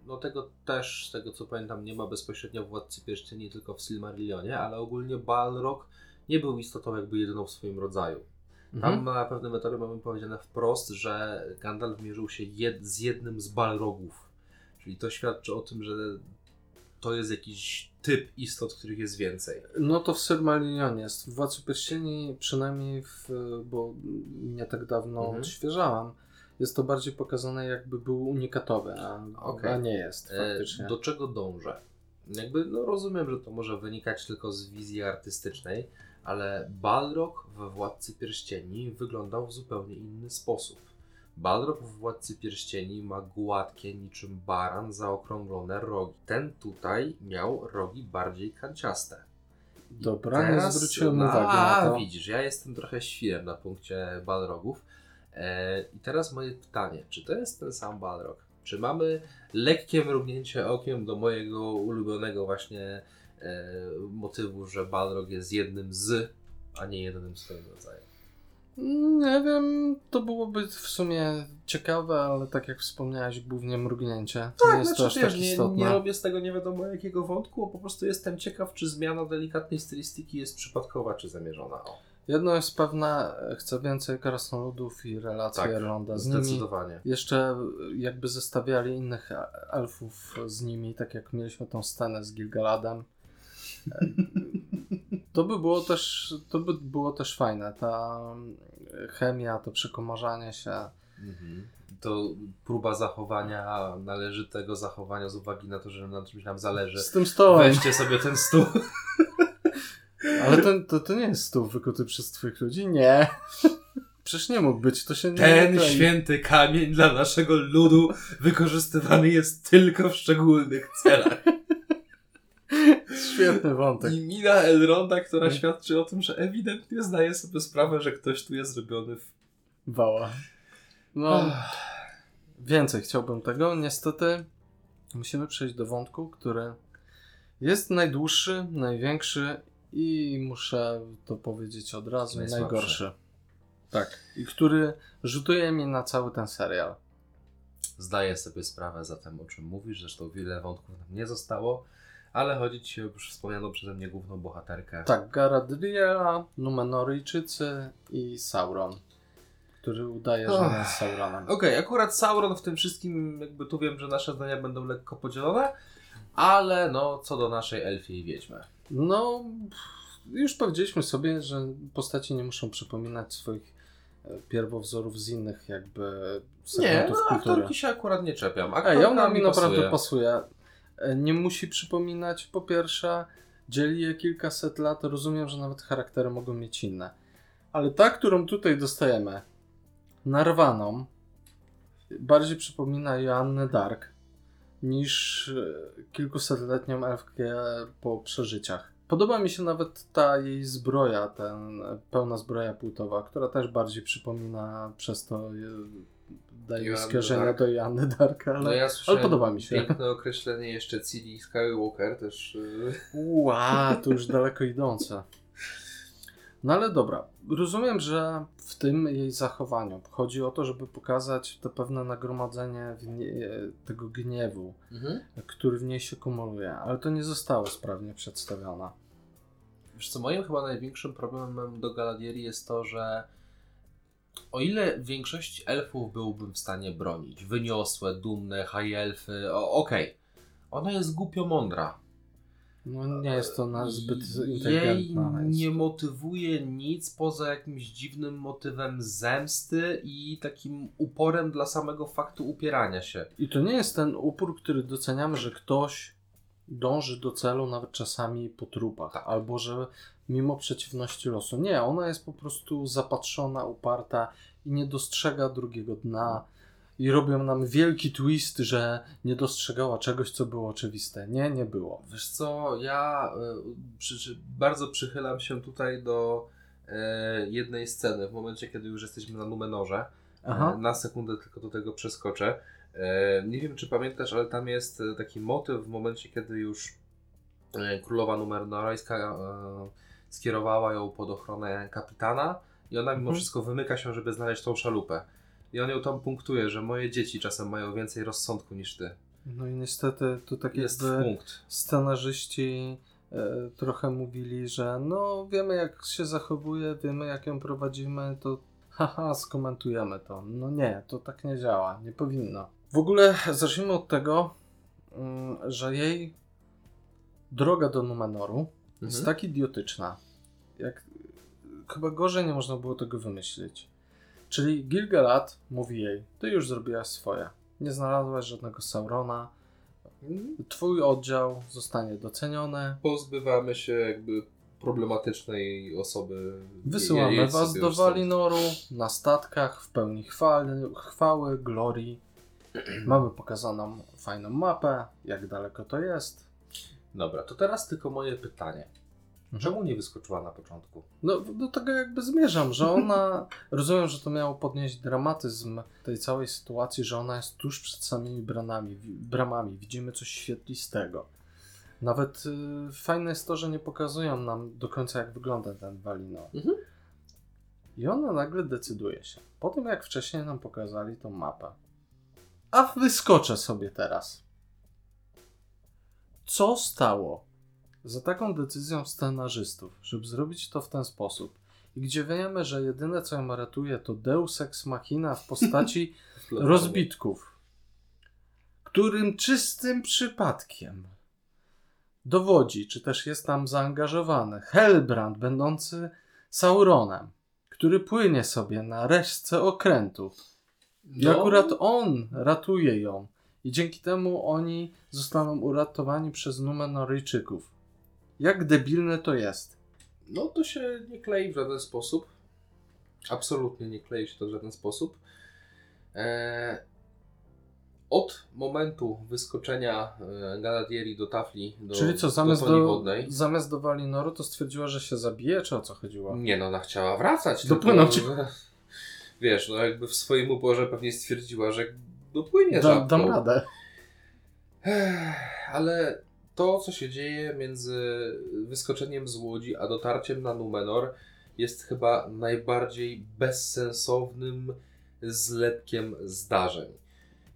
no tego też, z tego co pamiętam, nie ma bezpośrednio w Władcy Pierścieni, tylko w Silmarillionie, ale ogólnie Balrog nie był istotą jakby jedyną w swoim rodzaju. Tam Mhm. na pewnym etapie mamy powiedziane wprost, że Gandalf mierzył się jed z jednym z Balrogów. Czyli to świadczy o tym, że to jest jakiś typ istot, których jest więcej. No to w Silmarillionie jest. W Władcy Pierścieni, przynajmniej w, bo nie tak dawno Mhm. odświeżałam, jest to bardziej pokazane jakby był unikatowy, a, Okej. a nie jest E, faktycznie. Do czego dążę? Jakby, no rozumiem, że to może wynikać tylko z wizji artystycznej, ale Balrog we Władcy Pierścieni wyglądał w zupełnie inny sposób. Balrog w Władcy Pierścieni ma gładkie, niczym baran, zaokrąglone rogi. Ten tutaj miał rogi bardziej kanciaste. Dobra, nie zwróciłem uwagi a, na to. widzisz, ja jestem trochę świrem na punkcie Balrogów. E, I teraz moje pytanie, czy to jest ten sam Balrog? Czy mamy lekkie mrugnięcie okiem do mojego ulubionego właśnie e, motywu, że Balrog jest jednym z, a nie jedynym swoim rodzajem? Nie wiem, to byłoby w sumie ciekawe, ale tak jak wspomniałeś, głównie mrugnięcie. nie jest to aż tak znaczy, nie, istotne. nie robię z tego nie wiadomo jakiego wątku, po prostu jestem ciekaw, czy zmiana delikatnej stylistyki jest przypadkowa, czy zamierzona. O, Jedno jest pewne, chcę więcej krasnoludów i relacji Tak, Erlonda z nimi. zdecydowanie. Jeszcze jakby zestawiali innych elfów z nimi, tak jak mieliśmy tą scenę z Gilgaladem. To by było też, to by było też fajne. Ta chemia, to przekomarzanie się. Mhm. To próba zachowania, należytego zachowania z uwagi na to, że na czymś nam zależy. Z tym stołem. Weźcie sobie ten stół. Ale to, to, to nie jest stół wykuty przez twoich ludzi? Nie. Przecież nie mógł być, to się nie Ten klei. święty kamień dla naszego ludu wykorzystywany jest tylko w szczególnych celach. Świetny wątek. I mina Elronda, która No. świadczy o tym, że ewidentnie zdaje sobie sprawę, że ktoś tu jest zrobiony w... Wała. No, więcej chciałbym tego. Niestety musimy przejść do wątku, który jest najdłuższy, największy i muszę to powiedzieć od razu, Najsłabszy. najgorszy. Tak. I który rzutuje mi na cały ten serial. Zdaję sobie sprawę za tym, o czym mówisz, zresztą wiele wątków nam nie zostało, ale chodzi ci o już wspomnianą przeze mnie główną bohaterkę. Tak, Galadriela, Numenoryjczycy i Sauron, który udaje, że nie jest Sauronem. Okej, akurat Sauron w tym wszystkim, jakby tu wiem, że nasze zdania będą lekko podzielone, ale no, co do naszej elfiej wiedźmy. No, już powiedzieliśmy sobie, że postaci nie muszą przypominać swoich e, pierwowzorów z innych jakby Nie, segmentów no kultury. aktorki się akurat nie czepiam. Ej, Aktorka ona mi naprawdę pasuje. pasuje. E, Nie musi przypominać, po pierwsze, dzieli je kilkaset lat, rozumiem, że nawet charaktery mogą mieć inne. Ale ta, którą tutaj dostajemy, narwaną, bardziej przypomina Joannę Dark niż e, kilkusetletnią elfkę po przeżyciach. Podoba mi się nawet ta jej zbroja, ten pełna zbroja płótowa, która też bardziej przypomina przez to e, daje skojarzenia do Joanny Dark, ale, No ja słyszałem podoba mi się. piękne określenie jeszcze Ciri Skywalker też. Yy... Ła, to już daleko idące. No ale dobra, rozumiem, że w tym jej zachowaniu chodzi o to, żeby pokazać to pewne nagromadzenie tego gniewu, Mhm. który w niej się kumuluje, ale to nie zostało sprawnie przedstawione. Wiesz co, moim chyba największym problemem do Galadrieli jest to, że o ile większość elfów byłbym w stanie bronić, wyniosłe, dumne, high elfy, okej, ona jest głupio mądra. No nie jest to na zbyt Jej inteligentna. jest. nie motywuje nic poza jakimś dziwnym motywem zemsty i takim uporem dla samego faktu upierania się. I to nie jest ten upór, który doceniamy, że ktoś dąży do celu nawet czasami po trupach, Tak. albo że mimo przeciwności losu. Nie, ona jest po prostu zapatrzona, uparta i nie dostrzega drugiego dna. I robią nam wielki twist, że nie dostrzegała czegoś, co było oczywiste. Nie, nie było. Wiesz co, ja y, przy, bardzo przychylam się tutaj do e, jednej sceny, w momencie kiedy już jesteśmy na Numenorze. Aha. E, Na sekundę tylko do tego przeskoczę. E, Nie wiem, czy pamiętasz, ale tam jest e, taki motyw w momencie, kiedy już e, królowa numenorajska e, skierowała ją pod ochronę kapitana i ona mimo Mhm. wszystko wymyka się, żeby znaleźć tą szalupę. I on ją tam punktuje, że moje dzieci czasem mają więcej rozsądku niż ty. No i niestety tu tak Jest punkt. scenarzyści e, trochę mówili, że no wiemy jak się zachowuje, wiemy jak ją prowadzimy, to haha, skomentujemy to. No nie, to tak nie działa, nie powinno. W ogóle zacznijmy od tego, mm, że jej droga do Numenoru jest Mhm. tak idiotyczna, jak chyba gorzej nie można było tego wymyślić. Czyli Gilgalad mówi jej, ty już zrobiłaś swoje. Nie znalazłaś żadnego Saurona. Twój oddział zostanie doceniony. Pozbywamy się jakby problematycznej osoby. Wysyłamy Jedź was sobie do. Walinoru na statkach w pełni chwały, chwały glorii. Mamy pokazaną fajną mapę, jak daleko to jest. Dobra, to teraz tylko moje pytanie. Mhm. Czemu nie wyskoczyła na początku? No, do tego jakby zmierzam, że ona. rozumiem, że to miało podnieść dramatyzm tej całej sytuacji, że ona jest tuż przed samymi bramami. wi- bramami. Widzimy coś świetlistego. Nawet y, fajne jest to, że nie pokazują nam do końca, jak wygląda ten Walinor. Mhm. I ona nagle decyduje się. Po tym, jak wcześniej nam pokazali tą mapę. A wyskoczę sobie teraz. Co stało za taką decyzją scenarzystów, żeby zrobić to w ten sposób? I gdzie wiemy, że jedyne co ją ratuje to Deus Ex Machina w postaci rozbitków, którym czystym przypadkiem dowodzi, czy też jest tam zaangażowany Hellbrand, będący Sauronem, który płynie sobie na resztce okrętów. I No, akurat on ratuje ją. I dzięki temu oni zostaną uratowani przez Numenoryjczyków. Jak debilne to jest. no to się nie klei w żaden sposób. Absolutnie nie klei się to w żaden sposób. Eee, od momentu wyskoczenia e, Galadieri do tafli, do, Czyli co, zamiast do do, zamiast do Walinoru to stwierdziła, że się zabije, czy o co chodziło? nie no, ona chciała wracać. Dopłynąć. Tylko, wiesz, no jakby w swoim uporze pewnie stwierdziła, że dopłynie Da, żabką. dam radę. Ale to, co się dzieje między wyskoczeniem z łodzi a dotarciem na Numenor, jest chyba najbardziej bezsensownym zlepkiem zdarzeń.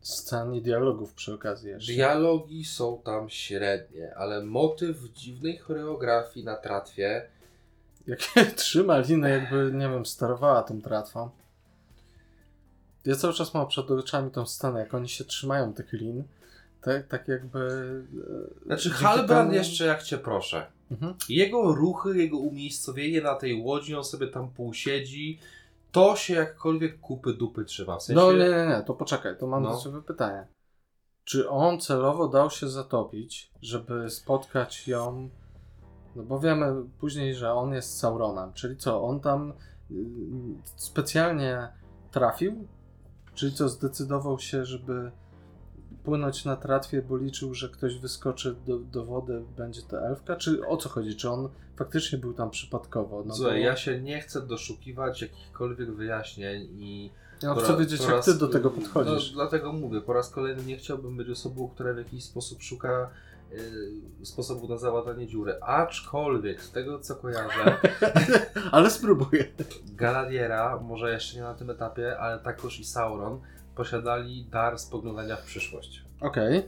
Scen i dialogów przy okazji jeszcze. Dialogi są tam średnie, ale motyw dziwnej choreografii na tratwie. Jak trzyma linę, jakby, nie wiem, sterowała tą tratwą. Ja cały czas mam przed oczami tą scenę, jak oni się trzymają tych lin. Tak, tak jakby... e, Znaczy, Halbrand temu- jeszcze jak cię proszę. Mhm. Jego ruchy, jego umiejscowienie na tej łodzi, on sobie tam półsiedzi, to się jakkolwiek kupy dupy trzyma. W sensie, No nie, nie, nie, to poczekaj, to mam No. do Ciebie pytanie. Czy on celowo dał się zatopić, żeby spotkać ją? No bo wiemy później, że on jest Sauronem, czyli co, on tam y, specjalnie trafił? Czyli co, zdecydował się, żeby płynąć na tratwie, bo liczył, że ktoś wyskoczy do, do wody, będzie to elfka? Czy o co chodzi? Czy on faktycznie był tam przypadkowo? No Słuchaj, bo- ja się nie chcę doszukiwać jakichkolwiek wyjaśnień i ja chcę wiedzieć, jak raz- Ty do tego podchodzisz. No, dlatego mówię, po raz kolejny nie chciałbym być osobą, która w jakiś sposób szuka sposobu na załatanie dziury. Aczkolwiek z tego co kojarzę, Ale spróbuję. Galadiera, może jeszcze nie na tym etapie, ale takoż i Sauron posiadali dar spoglądania w przyszłość. Okej.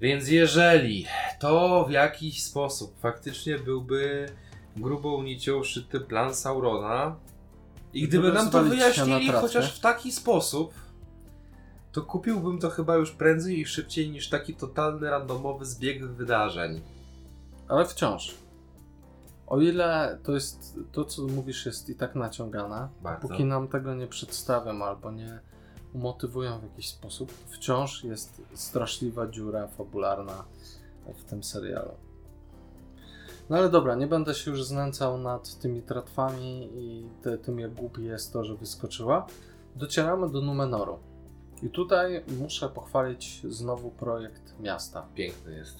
Więc jeżeli to w jakiś sposób faktycznie byłby grubą nicią szyty plan Saurona i gdyby nam to wyjaśnili chociaż w taki sposób, to kupiłbym to chyba już prędzej i szybciej niż taki totalny randomowy zbieg wydarzeń. Ale wciąż. O ile to jest, to co mówisz jest i tak naciągane, Bardzo. póki nam tego nie przedstawią albo nie umotywują w jakiś sposób, wciąż jest straszliwa dziura fabularna w tym serialu. No ale dobra, nie będę się już znęcał nad tymi tratwami i te, tym jak głupi jest to, że wyskoczyła. Docieramy do Numenoru. I tutaj muszę pochwalić znowu projekt miasta. Piękny jest.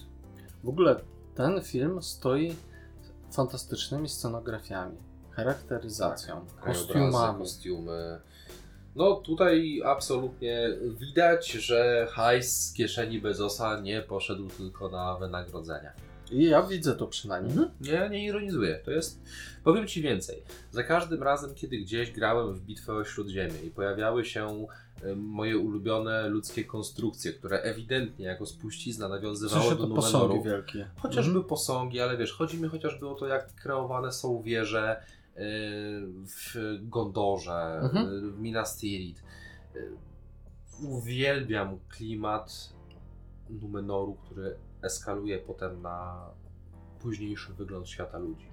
W ogóle ten film stoi fantastycznymi scenografiami, charakteryzacją, Krajobrazy, kostiumami. kostiumy. No tutaj absolutnie widać, że hajs z kieszeni Bezosa nie poszedł tylko na wynagrodzenia. I ja widzę to przynajmniej. Nie, nie ironizuję. To jest. Powiem ci więcej. Za każdym razem, kiedy gdzieś grałem w bitwę o Śródziemie i pojawiały się moje ulubione ludzkie konstrukcje, które ewidentnie jako spuścizna nawiązywały do posągi Numenoru. wielkie. Chociażby Mhm. posągi, ale wiesz, chodzi mi chociażby o to, jak kreowane są wieże yy, w Gondorze, Mhm. yy, w Minas Tirith. Uwielbiam klimat Numenoru, który eskaluje potem na późniejszy wygląd świata ludzi.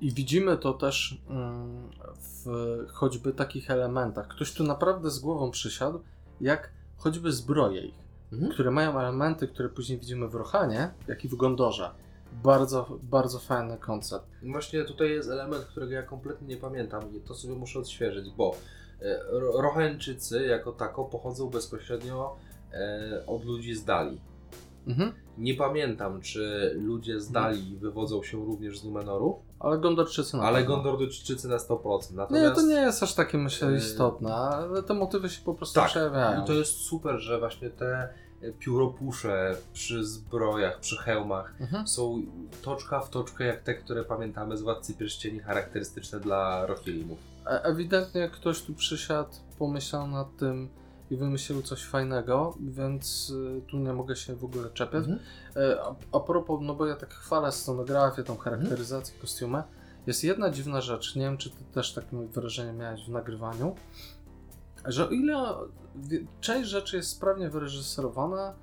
I widzimy to też mm, w choćby takich elementach. Ktoś tu naprawdę z głową przysiadł, jak choćby zbroje ich, Mhm. które mają elementy, które później widzimy w Rohanie, jak i w Gondorze. Bardzo, bardzo fajny koncept. Właśnie tutaj jest element, którego ja kompletnie nie pamiętam i to sobie muszę odświeżyć, bo e, Ro- Rohańczycy jako tako pochodzą bezpośrednio e, od ludzi z Dali. Mhm. Nie pamiętam, czy ludzie z Dali wywodzą się również z Numenoru, Ale Gondorczycy na ale pewno. Gondorczycy na 100%. Nie, Natomiast to nie jest aż takie myślę Yy, istotne, ale te motywy się po prostu tak, przejawiają. i to jest super, że właśnie te e, pióropusze przy zbrojach, przy hełmach Mhm. są toczka w toczkę jak te, które pamiętamy z Władcy Pierścieni charakterystyczne dla Rohirrimów. E- Ewidentnie ktoś tu przysiadł, pomyślał nad tym i wymyślił coś fajnego, więc y, tu nie mogę się w ogóle czepiać. Mhm. E, A, a propos, no bo ja tak chwalę scenografię, tą charakteryzację, kostiumy. Jest jedna dziwna rzecz, nie wiem czy ty też takie wrażenie miałeś w nagrywaniu, że o ile część rzeczy jest sprawnie wyreżyserowana,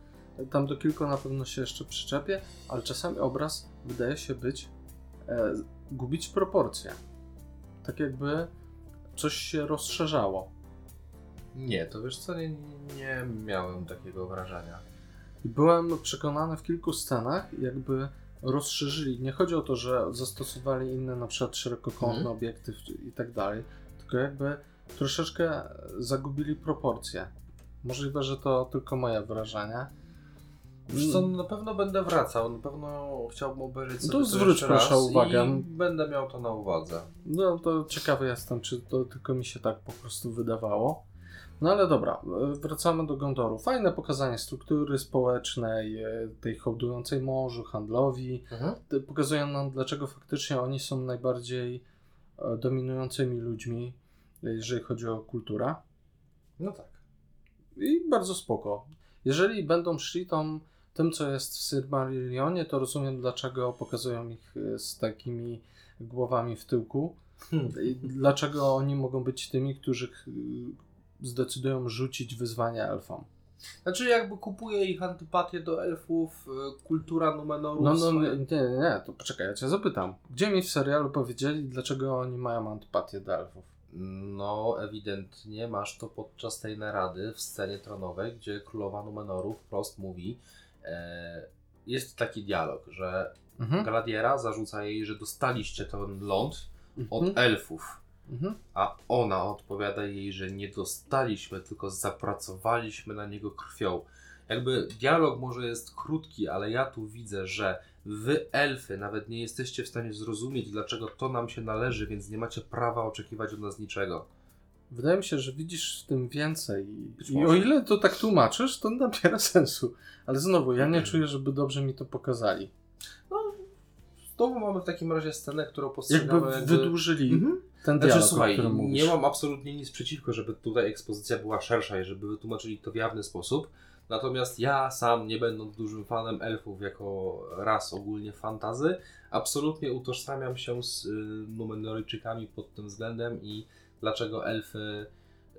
tam do kilku na pewno się jeszcze przyczepię, ale czasami obraz wydaje się być, e, gubić proporcje. Tak jakby coś się rozszerzało. Nie, to wiesz co, nie, nie miałem takiego wrażenia. I byłem przekonany w kilku scenach, jakby rozszerzyli. Nie chodzi o to, że zastosowali inne na przykład szerokokątny Mhm. obiektyw i tak dalej, tylko jakby troszeczkę zagubili proporcje. Możliwe, że to tylko moje wrażenie. Wiesz co, na pewno będę wracał, na pewno chciałbym obejrzeć No sobie to to zwróć jeszcze proszę uwagę. będę miał to na uwadze. No to ciekawy jestem, czy to tylko mi się tak po prostu wydawało. No ale dobra, e, wracamy do Gondoru. Fajne pokazanie struktury społecznej, e, tej hołdującej morzu, handlowi. Te- Pokazują nam, dlaczego faktycznie oni są najbardziej e, dominującymi ludźmi, jeżeli chodzi o kulturę. No tak. I bardzo spoko. Jeżeli będą szli tą, tym, co jest w Silmarillionie, to rozumiem, dlaczego pokazują ich z takimi głowami w tyłku. I dlaczego oni mogą być tymi, którzy zdecydują rzucić wyzwania elfom. Znaczy jakby kupuję ich antypatię do elfów, y, kultura Numenorów. No, no nie, nie, nie, to poczekaj, ja cię zapytam. Gdzie mi w serialu powiedzieli, dlaczego oni mają antypatię do elfów? No, ewidentnie masz to podczas tej narady w scenie tronowej, gdzie królowa Numenor wprost mówi, e, jest taki dialog, że Mhm. Gladiera zarzuca jej, że dostaliście ten ląd od Mhm. elfów, Mhm. a ona odpowiada jej, że nie dostaliśmy, tylko zapracowaliśmy na niego krwią. Jakby dialog może jest krótki, ale ja tu widzę, że wy elfy nawet nie jesteście w stanie zrozumieć, dlaczego to nam się należy, więc nie macie prawa oczekiwać od nas niczego. Wydaje mi się, że widzisz w tym więcej. I o ile to tak tłumaczysz, to nabiera sensu. Ale znowu, ja Mhm. nie czuję, żeby dobrze mi to pokazali. Znowu mamy w takim razie scenę, którą postrzegamy Jakby wydłużyli Mhm. Ten Znaczy, dialog, o słuchaj, nie mam absolutnie nic przeciwko, żeby tutaj ekspozycja była szersza i żeby wytłumaczyli to w jawny sposób. Natomiast ja sam, nie będąc dużym fanem elfów jako ras ogólnie fantazy, absolutnie utożsamiam się z y, Numenoryjczykami pod tym względem i dlaczego elfy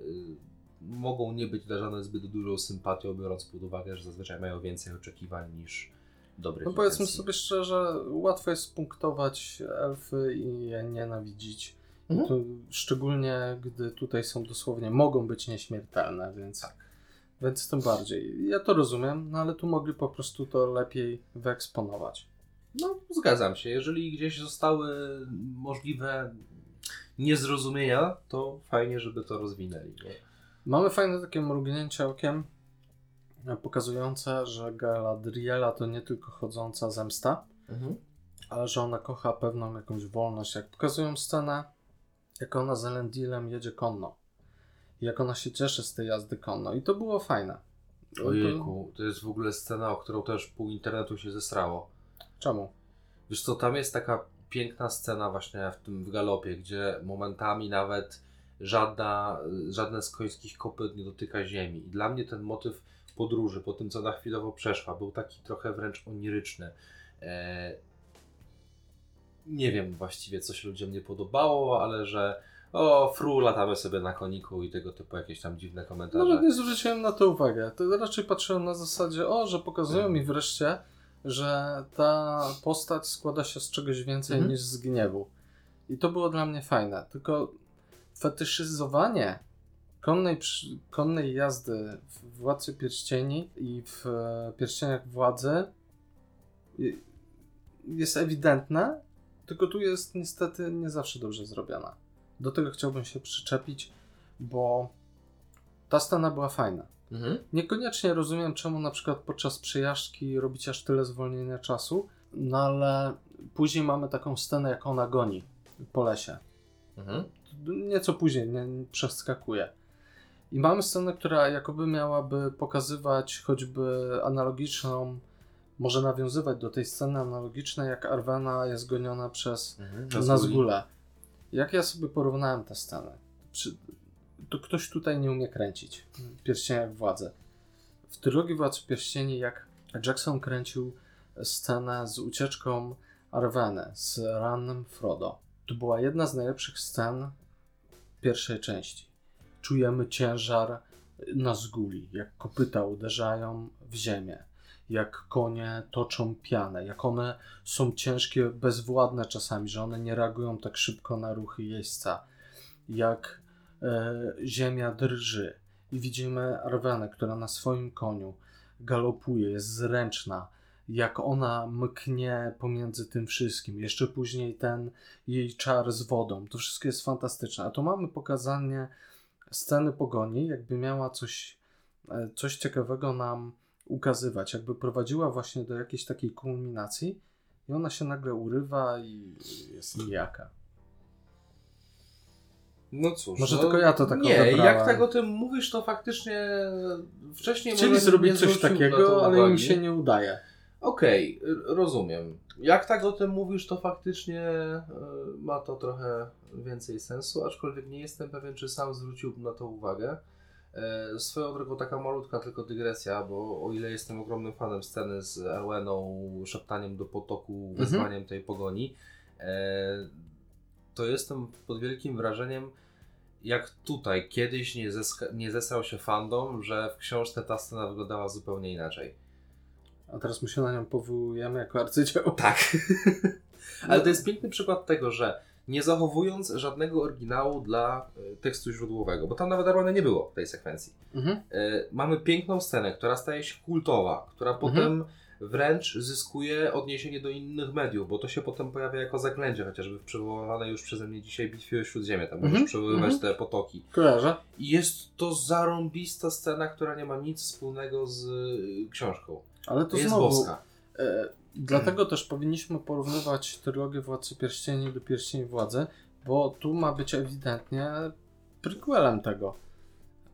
y, mogą nie być darzane zbyt dużą sympatią, biorąc pod uwagę, że zazwyczaj mają więcej oczekiwań niż dobrych No powiedzmy intencji. sobie szczerze, łatwo jest punktować elfy i je nienawidzić. Mhm. To szczególnie gdy tutaj są dosłownie, mogą być nieśmiertelne, więc, Tak. więc tym bardziej. Ja to rozumiem, no ale tu mogli po prostu to lepiej wyeksponować. No, zgadzam się. Jeżeli gdzieś zostały możliwe niezrozumienia, to fajnie, żeby to rozwinęli. Nie? Mamy fajne takie mrugnięcie okiem, e, pokazujące, że Galadriela to nie tylko chodząca zemsta, ale że ona kocha pewną jakąś wolność. Jak pokazują scenę, jak ona z Elendilem jedzie konno. I Jak ona się cieszy z tej jazdy konno. I to było fajne. To- Ojejku, to jest w ogóle scena, o którą też pół internetu się zesrało. Czemu? Wiesz co, tam jest taka piękna scena właśnie w tym w galopie, gdzie momentami nawet żadna, żadne z końskich kopyt nie dotyka ziemi. I dla mnie ten motyw podróży, po tym co na chwilowo przeszła, był taki trochę wręcz oniryczny. E... Nie wiem właściwie, co się ludziom nie podobało, ale że o, fru, latamy sobie na koniku i tego typu jakieś tam dziwne komentarze. Nawet nie zwróciłem na to uwagę. To raczej patrzyłem na zasadzie, o, że pokazują Mhm. mi wreszcie, że ta postać składa się z czegoś więcej Mhm. niż z gniewu. I to było dla mnie fajne. Tylko fetyszyzowanie konnej, konnej jazdy w Władcy Pierścieni i w e, Pierścieniach Władzy jest ewidentne, tylko tu jest niestety nie zawsze dobrze zrobiona. Do tego chciałbym się przyczepić, bo ta scena była fajna. Mhm. Niekoniecznie rozumiem, czemu na przykład podczas przejażdżki robić aż tyle zwolnienia czasu, no ale później mamy taką scenę, jak ona goni po lesie. Mhm. Nieco później, nie, nie przeskakuje. I mamy scenę, która jakoby miałaby pokazywać choćby analogiczną, może nawiązywać do tej sceny analogicznej, jak Arwena jest goniona przez Mhm. Nazgule. Jak ja sobie porównałem tę scenę, przy, to ktoś tutaj nie umie kręcić w Pierścieniach Władzy. W Trylogii Władcy Pierścieni, jak Jackson kręcił scenę z ucieczką Arweny, z rannym Frodo, to była jedna z najlepszych scen pierwszej części. Czujemy ciężar Nazguli, jak kopyta uderzają w ziemię, jak konie toczą pianę, jak one są ciężkie, bezwładne czasami, że one nie reagują tak szybko na ruchy jeźdźca, jak e, ziemia drży i widzimy Arwenę, która na swoim koniu galopuje, jest zręczna, jak ona mknie pomiędzy tym wszystkim. Jeszcze później ten jej czar z wodą. To wszystko jest fantastyczne. A tu mamy pokazanie sceny pogoni, jakby miała coś, e, coś ciekawego nam ukazywać, jakby prowadziła właśnie do jakiejś takiej kulminacji i ona się nagle urywa i jest nijaka. No cóż. Może no, tylko ja to tak Nie, odebrałem. jak tak o tym mówisz, to faktycznie wcześniej Chcieli zrobić coś takiego, ale im się nie udaje. Okej, r- rozumiem. Jak tak o tym mówisz, to faktycznie e, ma to trochę więcej sensu, aczkolwiek nie jestem pewien, czy sam zwróciłbym na to uwagę. E, Swoją drogą taka malutka tylko dygresja, bo o ile jestem ogromnym fanem sceny z Arweną, szeptaniem do potoku, wezwaniem tej pogoni, e, to jestem pod wielkim wrażeniem, jak tutaj kiedyś nie, zeska- nie zesrał się fandom, że w książce ta scena wyglądała zupełnie inaczej. A teraz my się na nią powołujemy jako arcydzieło. Tak. Ale to jest piękny przykład tego, że nie zachowując żadnego oryginału dla e, tekstu źródłowego, bo tam nawet Arwana nie było w tej sekwencji. Mhm. E, mamy piękną scenę, która staje się kultowa, która Mhm. potem wręcz zyskuje odniesienie do innych mediów, bo to się potem pojawia jako zaklęcie, chociażby w przywoływanej już przeze mnie dzisiaj bitwie o Śródziemie, tam możesz Mhm, przywoływać mhm. te potoki. Kojarzę. I jest to zarąbista scena, która nie ma nic wspólnego z y, książką. Ale to jest znowu, boska. E, dlatego też powinniśmy porównywać trylogię Władcy Pierścieni do Pierścieni Władzy, bo tu ma być ewidentnie prequelem tego.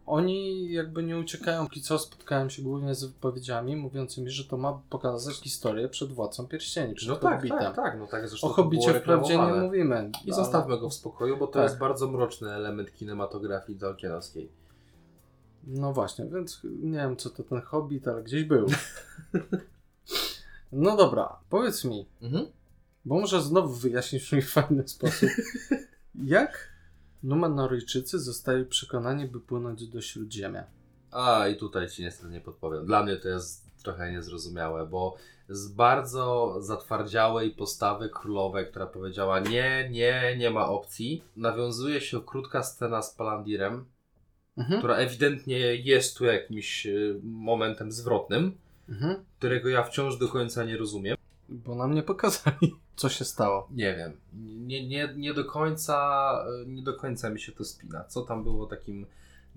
Oni jakby nie uciekają, i co spotkałem się głównie z wypowiedziami mówiącymi, że to ma pokazać historię przed Władcą Pierścieni, przed No tak, tak, tak, no tak zresztą O Hobbicie wprawdzie nie mówimy. I ale- zostawmy go w spokoju, bo to Tak. jest bardzo mroczny element kinematografii tolkienowskiej. No właśnie, więc nie wiem co to ten Hobbit, ale gdzieś był. No dobra, powiedz mi, Mhm. Bo może znowu wyjaśnisz mi w fajny sposób. Jak Numenoryjczycy zostali przekonani, by płynąć do Śródziemia? A i tutaj ci niestety nie podpowiem. Dla mnie to jest trochę niezrozumiałe, bo z bardzo zatwardziałej postawy królowej, która powiedziała nie, nie, nie ma opcji, nawiązuje się krótka scena z Palandirem, Mhm. która ewidentnie jest tu jakimś y, momentem zwrotnym, Mhm. którego ja wciąż do końca nie rozumiem. Bo nam nie pokazali, co się stało. Nie wiem. Nie, nie, nie, do końca, nie do końca mi się to spina. Co tam było takim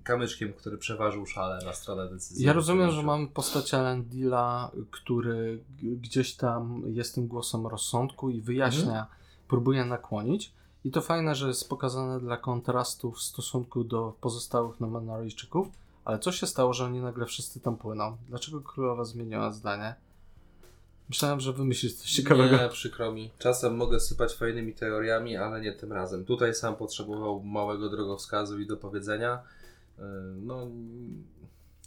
kamyczkiem, który przeważył szale na stronę decyzji? Ja rozumiem, że mamy postać Elendila, który gdzieś tam jest tym głosem rozsądku i wyjaśnia, próbuje nakłonić. I to fajne, że jest pokazane dla kontrastu w stosunku do pozostałych Numenoryjczyków. Ale co się stało, że oni nagle wszyscy tam płyną? Dlaczego królowa zmieniła zdanie? Myślałem, że wymyślisz coś ciekawego. Nie, przykro mi. Czasem mogę sypać fajnymi teoriami, ale nie tym razem. Tutaj sam potrzebował małego drogowskazu i dopowiedzenia. Yy, No,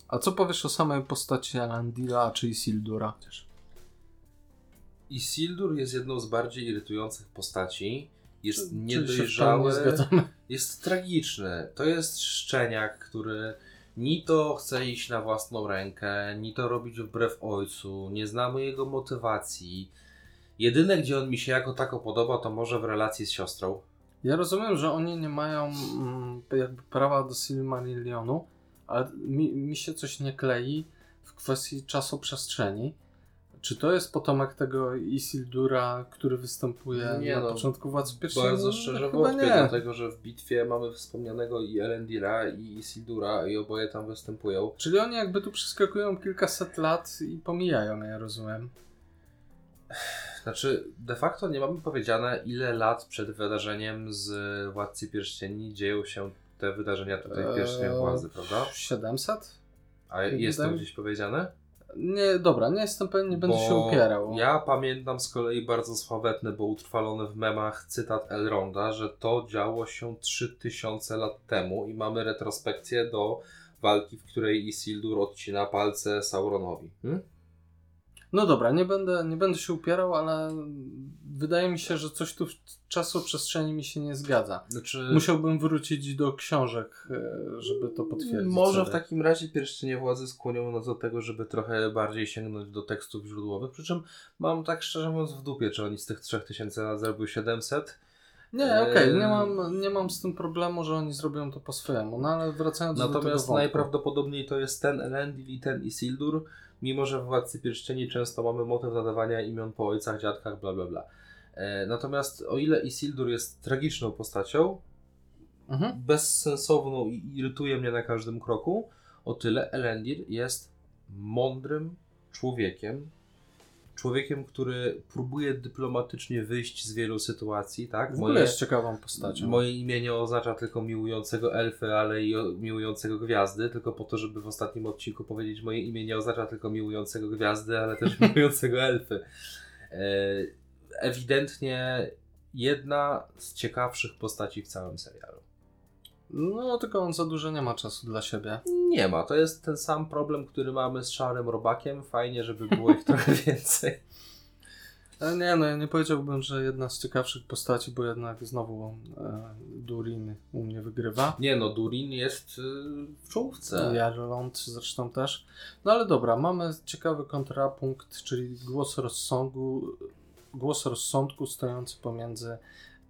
A co powiesz o samej postaci Elendila czy Isildura? Isildur jest jedną z bardziej irytujących postaci. Jest niedojrzały, jest tragiczny. To jest szczeniak, który ni to chce iść na własną rękę, ni to robić wbrew ojcu. Nie znamy jego motywacji. Jedyne, gdzie on mi się jako tako podoba, to może w relacji z siostrą. Ja rozumiem, że oni nie mają mm, jakby prawa do Silmarillionu, ale mi, mi się coś nie klei w kwestii czasoprzestrzeni. Czy to jest potomek tego Isildura, który występuje Nie na no, początku Władcy Pierścieni? Bardzo No, szczerze chyba wątpię, nie. dlatego że w bitwie mamy wspomnianego i Elendila i Isildura i oboje tam występują. Czyli oni jakby tu przeskakują kilkaset lat i pomijają, ja rozumiem. Znaczy, de facto nie mamy powiedziane, ile lat przed wydarzeniem z Władcy Pierścieni dzieją się te wydarzenia tutaj w Pierścieniach Eee, Władzy, prawda? 700? A jest to gdzieś powiedziane? Nie, dobra, nie jestem pewien, nie będę się upierał. Ja pamiętam z kolei bardzo sławetny, bo utrwalony w memach cytat Elronda, że to działo się 3000 lat temu i mamy retrospekcję do walki, w której Isildur odcina palce Sauronowi. Hmm? No dobra, nie będę, nie będę się upierał, ale wydaje mi się, że coś tu w czasoprzestrzeni mi się nie zgadza. Znaczy, Musiałbym wrócić do książek, e, żeby to potwierdzić. Może w takim razie pierścienie władzy skłonią nas do tego, żeby trochę bardziej sięgnąć do tekstów źródłowych. Przy czym mam tak szczerze mówiąc w dupie, czy oni z tych 3000 lat zrobił 700. Nie, okej, nie, Eee, mam, nie mam z tym problemu, że oni zrobią to po swojemu, no ale wracając do tego Natomiast najprawdopodobniej to jest ten Elendil i ten Isildur, mimo że w Władcy Pierścieni często mamy motyw nadawania imion po ojcach, dziadkach, bla bla bla. E, natomiast o ile Isildur jest tragiczną postacią, Mhm. bezsensowną i irytuje mnie na każdym kroku, o tyle Elendil jest mądrym człowiekiem. Człowiekiem, który próbuje dyplomatycznie wyjść z wielu sytuacji, tak? W ogóle jest ciekawą postacią. Moje imię nie oznacza tylko miłującego elfy, ale i miłującego gwiazdy, tylko po to, żeby w ostatnim odcinku powiedzieć, moje imię nie oznacza tylko miłującego gwiazdy, ale też miłującego elfy. E, Ewidentnie jedna z ciekawszych postaci w całym serialu. No, tylko on za dużo nie ma czasu dla siebie. Nie ma, to jest ten sam problem, który mamy z szarym robakiem. Fajnie, żeby było ich trochę więcej. Ale nie, no ja nie powiedziałbym, że jedna z ciekawszych postaci, bo jednak znowu e, Durin u mnie wygrywa. Nie no, Durin jest y, w czołówce. Jarlond zresztą też. No ale dobra, mamy ciekawy kontrapunkt, czyli głos rozsądku, głos rozsądku stojący pomiędzy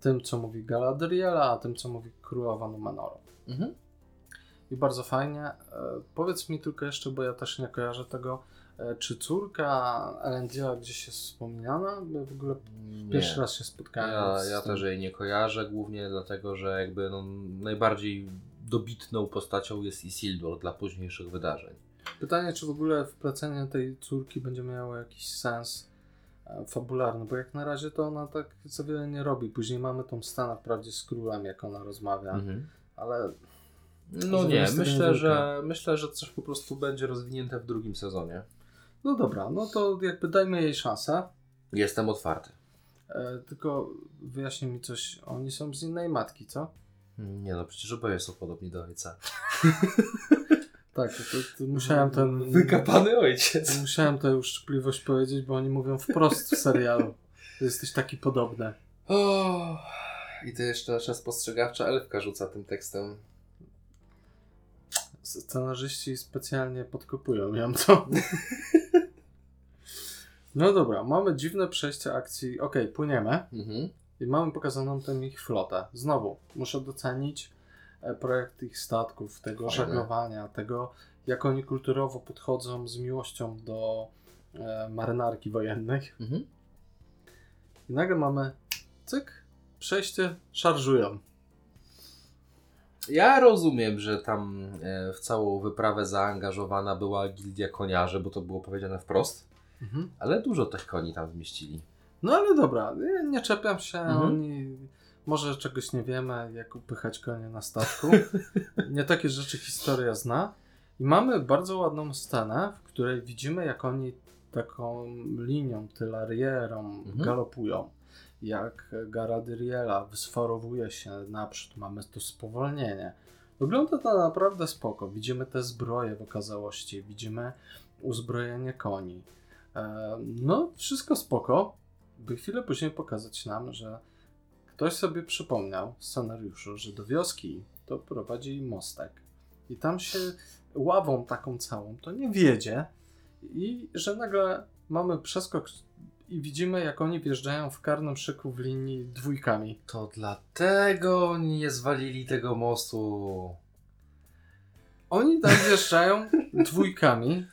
tym, co mówi Galadriela, a tym, co mówi królowa Numenoru. Mhm. I bardzo fajnie. E, powiedz mi tylko jeszcze, bo ja też nie kojarzę tego, e, czy córka Elendila gdzieś jest wspomniana? Bo w ogóle pierwszy Nie. raz się spotkałem. Ja, ja też jej nie kojarzę, głównie dlatego, że jakby no, najbardziej dobitną postacią jest Isildur dla późniejszych wydarzeń. Pytanie, czy w ogóle wplecenie tej córki będzie miało jakiś sens fabularny, bo jak na razie to ona tak za wiele nie robi. Później mamy tą scenę wprawdzie z królem, jak ona rozmawia, ale No nie, myślę, że myślę, że coś po prostu będzie rozwinięte w drugim sezonie. no dobra, no to jakby dajmy jej szansę. Jestem otwarty. E, tylko wyjaśnij mi coś, oni są z innej matki, co? Nie no, przecież oboje są podobni do ojca. Tak, to, to musiałem ten... Wykapany ojciec. Musiałem tę uszczypliwość powiedzieć, bo oni mówią wprost w serialu. że Jesteś taki podobny. O, I to jeszcze nasza spostrzegawcza elfka rzuca tym tekstem. Scenarzyści specjalnie podkopują ją to. No dobra, mamy dziwne przejście akcji. Okej, płyniemy Mhm. i mamy pokazaną tę ich flotę. Znowu, muszę docenić projekt ich statków, tego Fajne. żeglowania, tego jak oni kulturowo podchodzą z miłością do e, marynarki wojennej. Mhm. I nagle mamy cyk, przejście, szarżują. Ja rozumiem, że tam e, w całą wyprawę zaangażowana była gildia koniarzy, bo to było powiedziane wprost, Mhm. ale dużo tych koni tam zmieścili. No ale dobra, nie, nie czepiam się, Mhm. oni może czegoś nie wiemy, jak upychać konie na statku. nie takie rzeczy historia zna. I mamy bardzo ładną scenę, w której widzimy, jak oni taką linią, tylarierą Mhm. galopują. Jak Garadriela wysforowuje się naprzód, mamy to spowolnienie. Wygląda to naprawdę spoko. Widzimy te zbroje w okazałości, widzimy uzbrojenie koni. E, No, wszystko spoko, by chwilę później pokazać nam, że ktoś sobie przypomniał w scenariuszu, że do wioski to prowadzi mostek. I tam się ławą taką całą to nie wiedzie. I że nagle mamy przeskok i widzimy, jak oni wjeżdżają w karnym szyku w linii dwójkami. To dlatego oni nie zwalili tego mostu. Oni tam wjeżdżają dwójkami.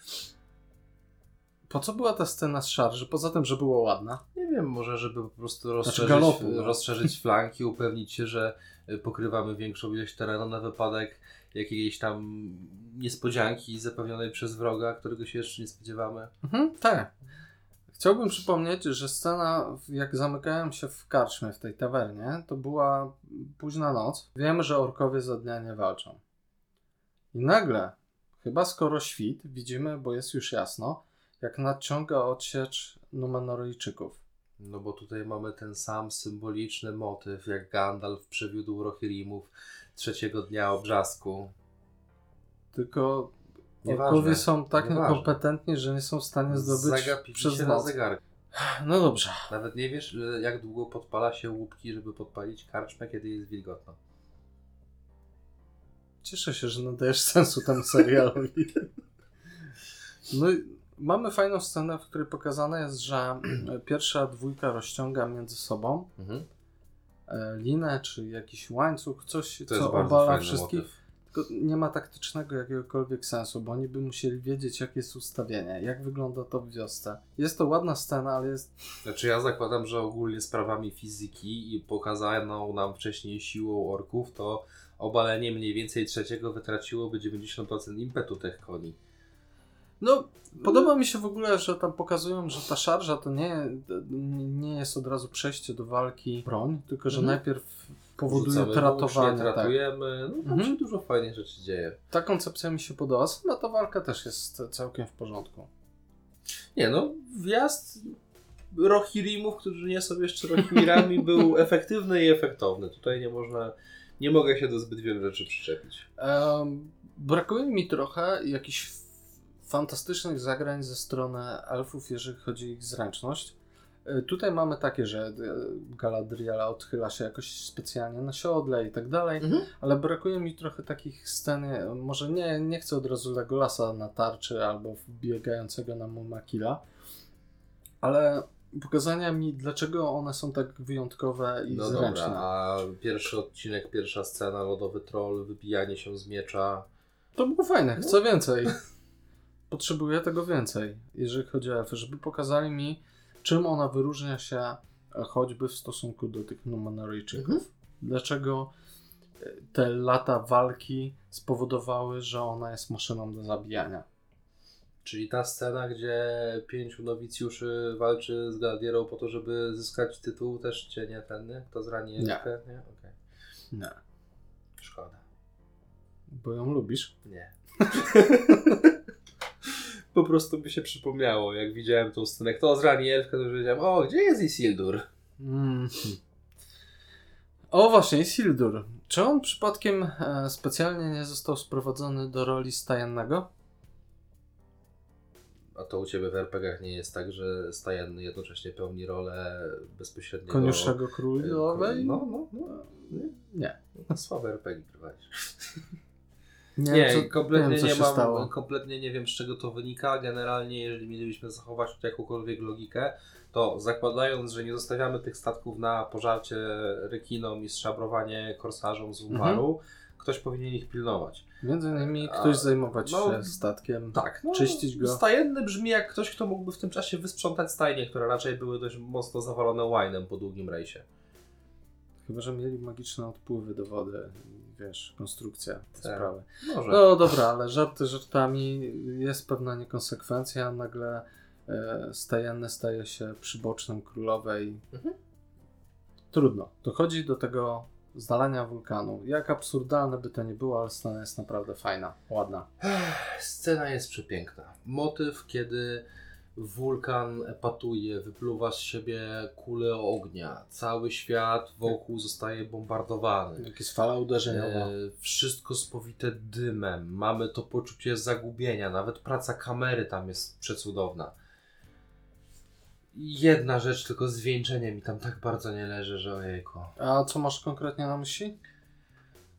Po co była ta scena z szarży? Poza tym, że była ładna. Nie wiem, może żeby po prostu rozszerzyć, galopu, no. rozszerzyć flanki, upewnić się, że y, pokrywamy większą ilość terenu na wypadek jakiejś tam niespodzianki zapewnionej przez wroga, którego się jeszcze nie spodziewamy. Mhm, tak. Chciałbym przypomnieć, że scena, jak zamykają się w karczmie w tej tawernie, to była późna noc. Wiemy, że orkowie za dnia nie walczą. I nagle, chyba skoro świt, widzimy, bo jest już jasno, jak nadciąga odsiecz Numenoryjczyków. No bo tutaj mamy ten sam symboliczny motyw, jak Gandalf przewiódł Rohirrimów trzeciego dnia obrzasku. Tylko orkowie są tak Nieważne. niekompetentni, że nie są w stanie zdobyć Zagapili przez się na noc. zegarek. No dobrze. Nawet nie wiesz, y, jak długo podpala się łupki, żeby podpalić karczmę, kiedy jest wilgotno. Cieszę się, że nadajesz sensu temu serialowi. No i mamy fajną scenę, w której pokazane jest, że pierwsza dwójka rozciąga między sobą Mhm. e, linę, czy jakiś łańcuch, coś, To co obala wszystkich. motyw. Tylko nie ma taktycznego jakiegokolwiek sensu, bo oni by musieli wiedzieć, jakie jest ustawienie, jak wygląda to w wiosce. Jest to ładna scena, ale jest. Znaczy ja zakładam, że ogólnie sprawami fizyki i pokazaną nam wcześniej siłą orków, to obalenie mniej więcej trzeciego wytraciłoby 90% impetu tych koni. No, podoba mi się w ogóle, że tam pokazują, że ta szarża to nie, nie jest od razu przejście do walki broń, tylko że Mhm. najpierw powoduje Rzucamy tratowanie. włócznie, Tak. tratujemy, no tam Mhm. się dużo fajnych rzeczy dzieje. Ta koncepcja mi się podoba. Sama ta walka też jest całkiem w porządku. Nie no, wjazd Rohirimów, którzy nie są jeszcze Rohirami, był efektywny i efektowny. Tutaj nie można, nie mogę się do zbyt wielu rzeczy przyczepić. Em, brakuje mi trochę jakichś fantastycznych zagrań ze strony elfów, jeżeli chodzi o ich zręczność. E, Tutaj mamy takie, że e, Galadriela odchyla się jakoś specjalnie na siodle i tak dalej, ale brakuje mi trochę takich scen, e, może nie, nie chcę od razu Legolasa na tarczy albo biegającego na Mumakila, ale pokazania mi, dlaczego one są tak wyjątkowe i No zręczne. dobra, a pierwszy odcinek, pierwsza scena, lodowy troll, wybijanie się z miecza. To było fajne, chcę więcej. Potrzebuję tego więcej, jeżeli chodzi o elfy, żeby pokazali mi, czym ona wyróżnia się e, choćby w stosunku do tych Numenoryjczyków. Mhm. Dlaczego e, te lata walki spowodowały, że ona jest maszyną do zabijania. Czyli ta scena, gdzie pięciu nowicjuszy walczy z Galadierą po to, żeby zyskać tytuł, też cię nie ten, nie? Kto zrani Nie. Nie? Okej. Nie. Szkoda. Bo ją lubisz. Nie. po prostu by się przypomniało, jak widziałem tą scenę. Kto zrani Elfkę, to już wiedziałem, o, gdzie jest Isildur? Mm. O właśnie, Isildur. Czy on przypadkiem e, specjalnie nie został sprowadzony do roli stajennego? A to u Ciebie w RPG nie jest tak, że stajenny jednocześnie pełni rolę bezpośredniego... Koniuszego królowej? No, no, no. Nie? Nie. No, słabe RPG prowadzisz. Nie, Nie, co- kompletnie nie, nie, wiem, się mam, stało. kompletnie nie wiem z czego to wynika. Generalnie, jeżeli mielibyśmy zachować tutaj jakąkolwiek logikę, to zakładając, że nie zostawiamy tych statków na pożarcie rekinom i szabrowanie korsarzom z umaru, ktoś powinien ich pilnować. Między innymi A, ktoś zajmować no, się statkiem. Tak, no, Czyścić go. Stajenny brzmi jak ktoś, kto mógłby w tym czasie wysprzątać stajnie, które raczej były dość mocno zawalone łajnem po długim rejsie. Chyba, że mieli magiczne odpływy do wody. Wiesz, konstrukcja Tak. sprawy. Może. No dobra, ale żarty żartami. Jest pewna niekonsekwencja. Nagle e, stajenny staje się przybocznym królowej. Mhm. Trudno. Dochodzi do tego zdalania wulkanu. Jak absurdalne by to nie było, ale scena jest naprawdę fajna, ładna. Scena jest przepiękna. Motyw, kiedy wulkan epatuje, wypluwa z siebie kule ognia, cały świat wokół zostaje bombardowany. Jak jest fala uderzeniowa. E, wszystko spowite dymem, mamy to poczucie zagubienia, nawet praca kamery tam jest przecudowna. Jedna rzecz, tylko zwieńczenie mi tam tak bardzo nie leży, że ojejku. A co masz konkretnie na myśli?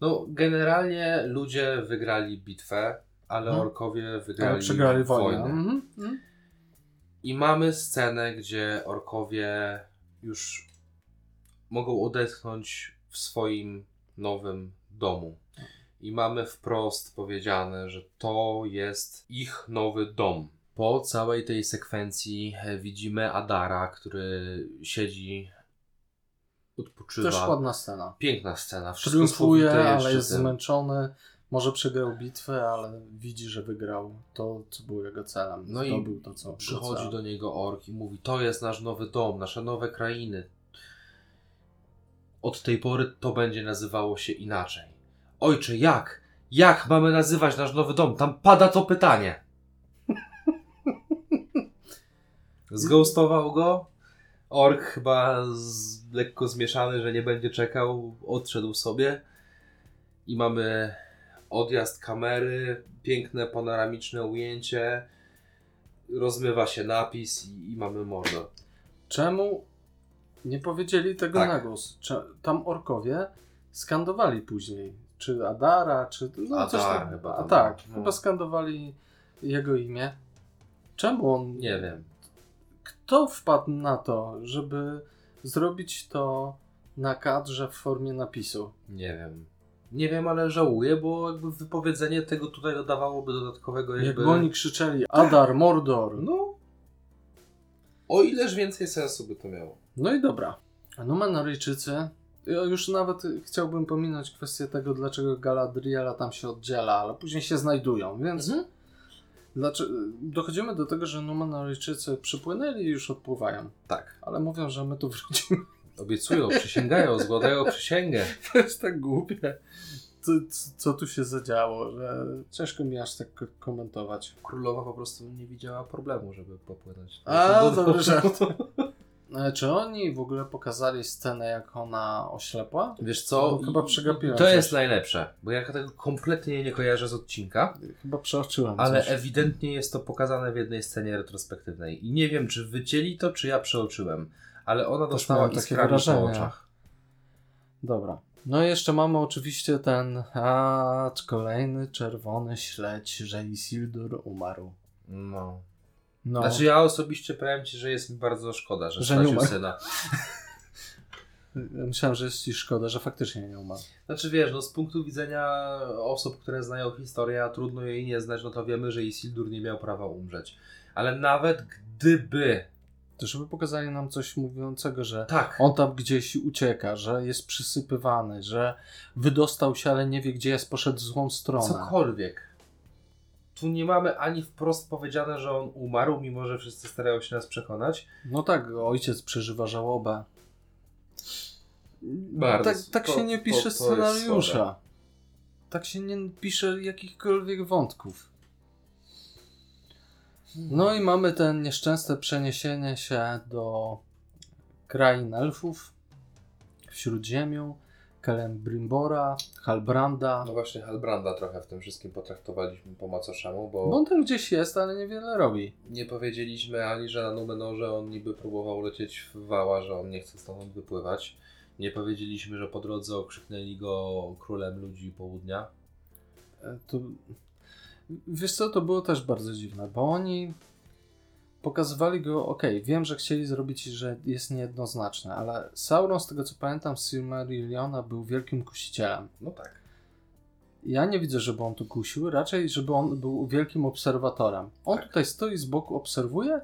No, generalnie ludzie wygrali bitwę, ale Mhm. orkowie wygrali Ale przegrali wojnę. wojnę. Mhm, mhm. I mamy scenę, gdzie orkowie już mogą odetchnąć w swoim nowym domu. I mamy wprost powiedziane, że to jest ich nowy dom. Po całej tej sekwencji e, widzimy Adara, który siedzi, odpoczywa. Też ładna scena. Piękna scena. wszystko Triumfuje, ale jest zmęczony. Może przegrał bitwę, ale widzi, że wygrał to, co było jego celem. No i Zdobył to, co Przychodzi do niego ork i mówi: To jest nasz nowy dom, nasze nowe krainy. Od tej pory to będzie nazywało się inaczej. Ojcze, jak? Jak mamy nazywać nasz nowy dom? Tam pada to pytanie. Zghostował go. Ork chyba z, lekko zmieszany, że nie będzie czekał, odszedł sobie. I mamy odjazd kamery, piękne panoramiczne ujęcie, rozmywa się napis i, i mamy mordo. Czemu nie powiedzieli tego Tak. na głos? Cze- Tam orkowie skandowali później. Czy Adara, czy. No, coś Adar tam. chyba A tak. No. chyba skandowali jego imię. Czemu on. Nie wiem. Kto wpadł na to, żeby zrobić to na kadrze w formie napisu. Nie wiem. Nie wiem, ale żałuję, bo jakby wypowiedzenie tego tutaj dodawałoby dodatkowego jakby... Jakby oni krzyczeli Adar, Mordor. No. O ileż więcej sensu by to miało. No i dobra. Numenoryjczycy. Ja już nawet chciałbym pominąć kwestię tego, dlaczego Galadriela tam się oddziela, ale później się znajdują, więc Mhm. dlaczego, dochodzimy do tego, że Numenoryjczycy przypłynęli i już odpływają. Tak. Ale mówią, że my tu wrócimy. Obiecują, przysięgają, składają przysięgę. To jest tak głupie. Co, co, tu się zadziało, że ciężko mi aż tak ko- komentować. Królowa po prostu nie widziała problemu, żeby popłynąć. A, Do- dobry żart. E, Czy oni w ogóle pokazali scenę, jak ona oślepła? Wiesz co? Chyba przegapiłem To coś. jest najlepsze, bo ja tego kompletnie nie kojarzę z odcinka, Chyba przeoczyłem ale coś. ewidentnie jest to pokazane w jednej scenie retrospektywnej. I nie wiem, czy wycięli to, czy ja przeoczyłem, ale ona Też dostała takie po wrażenie. oczach. Dobra. No i jeszcze mamy oczywiście ten a, kolejny czerwony śledź, że Isildur umarł. No. No, Znaczy ja osobiście powiem Ci, że jest mi bardzo szkoda, że, Że nie stracił syna. myślałem, że jest ci szkoda, że faktycznie nie umarł. Znaczy wiesz, no z punktu widzenia osób, które znają historię, a trudno jej nie znać, no to wiemy, że Isildur nie miał prawa umrzeć. Ale nawet gdyby... To żeby pokazali nam coś mówiącego, że Tak. on tam gdzieś ucieka, że jest przysypywany, że wydostał się, ale nie wie gdzie jest, poszedł w złą stronę. Cokolwiek. Tu nie mamy ani wprost powiedziane, że on umarł, mimo że wszyscy starają się nas przekonać. No tak, ojciec przeżywa żałobę. Bardzo. tak tak To- się nie to- pisze to jest scenariusza. Tak się nie pisze jakichkolwiek wątków. No i mamy ten nieszczęsne przeniesienie się do krain elfów w Śródziemiu, Celebrimbora, Halbranda. No właśnie Halbranda trochę w tym wszystkim potraktowaliśmy po macoszemu, Bo on tam gdzieś jest, ale niewiele robi. Nie powiedzieliśmy ani, że na Numenorze on niby próbował lecieć w wała, że on nie chce stamtąd wypływać. Nie powiedzieliśmy, że po drodze okrzyknęli go królem ludzi południa. E, To, wiesz co, to było też bardzo dziwne, bo oni pokazywali go, okej, wiem, że chcieli zrobić, że jest niejednoznaczne, ale Sauron, z tego co pamiętam, z Silmarilliona był wielkim kusicielem. No tak. Ja nie widzę, żeby on tu kusił, raczej, żeby on był wielkim obserwatorem. On Tak. tutaj stoi z boku, obserwuje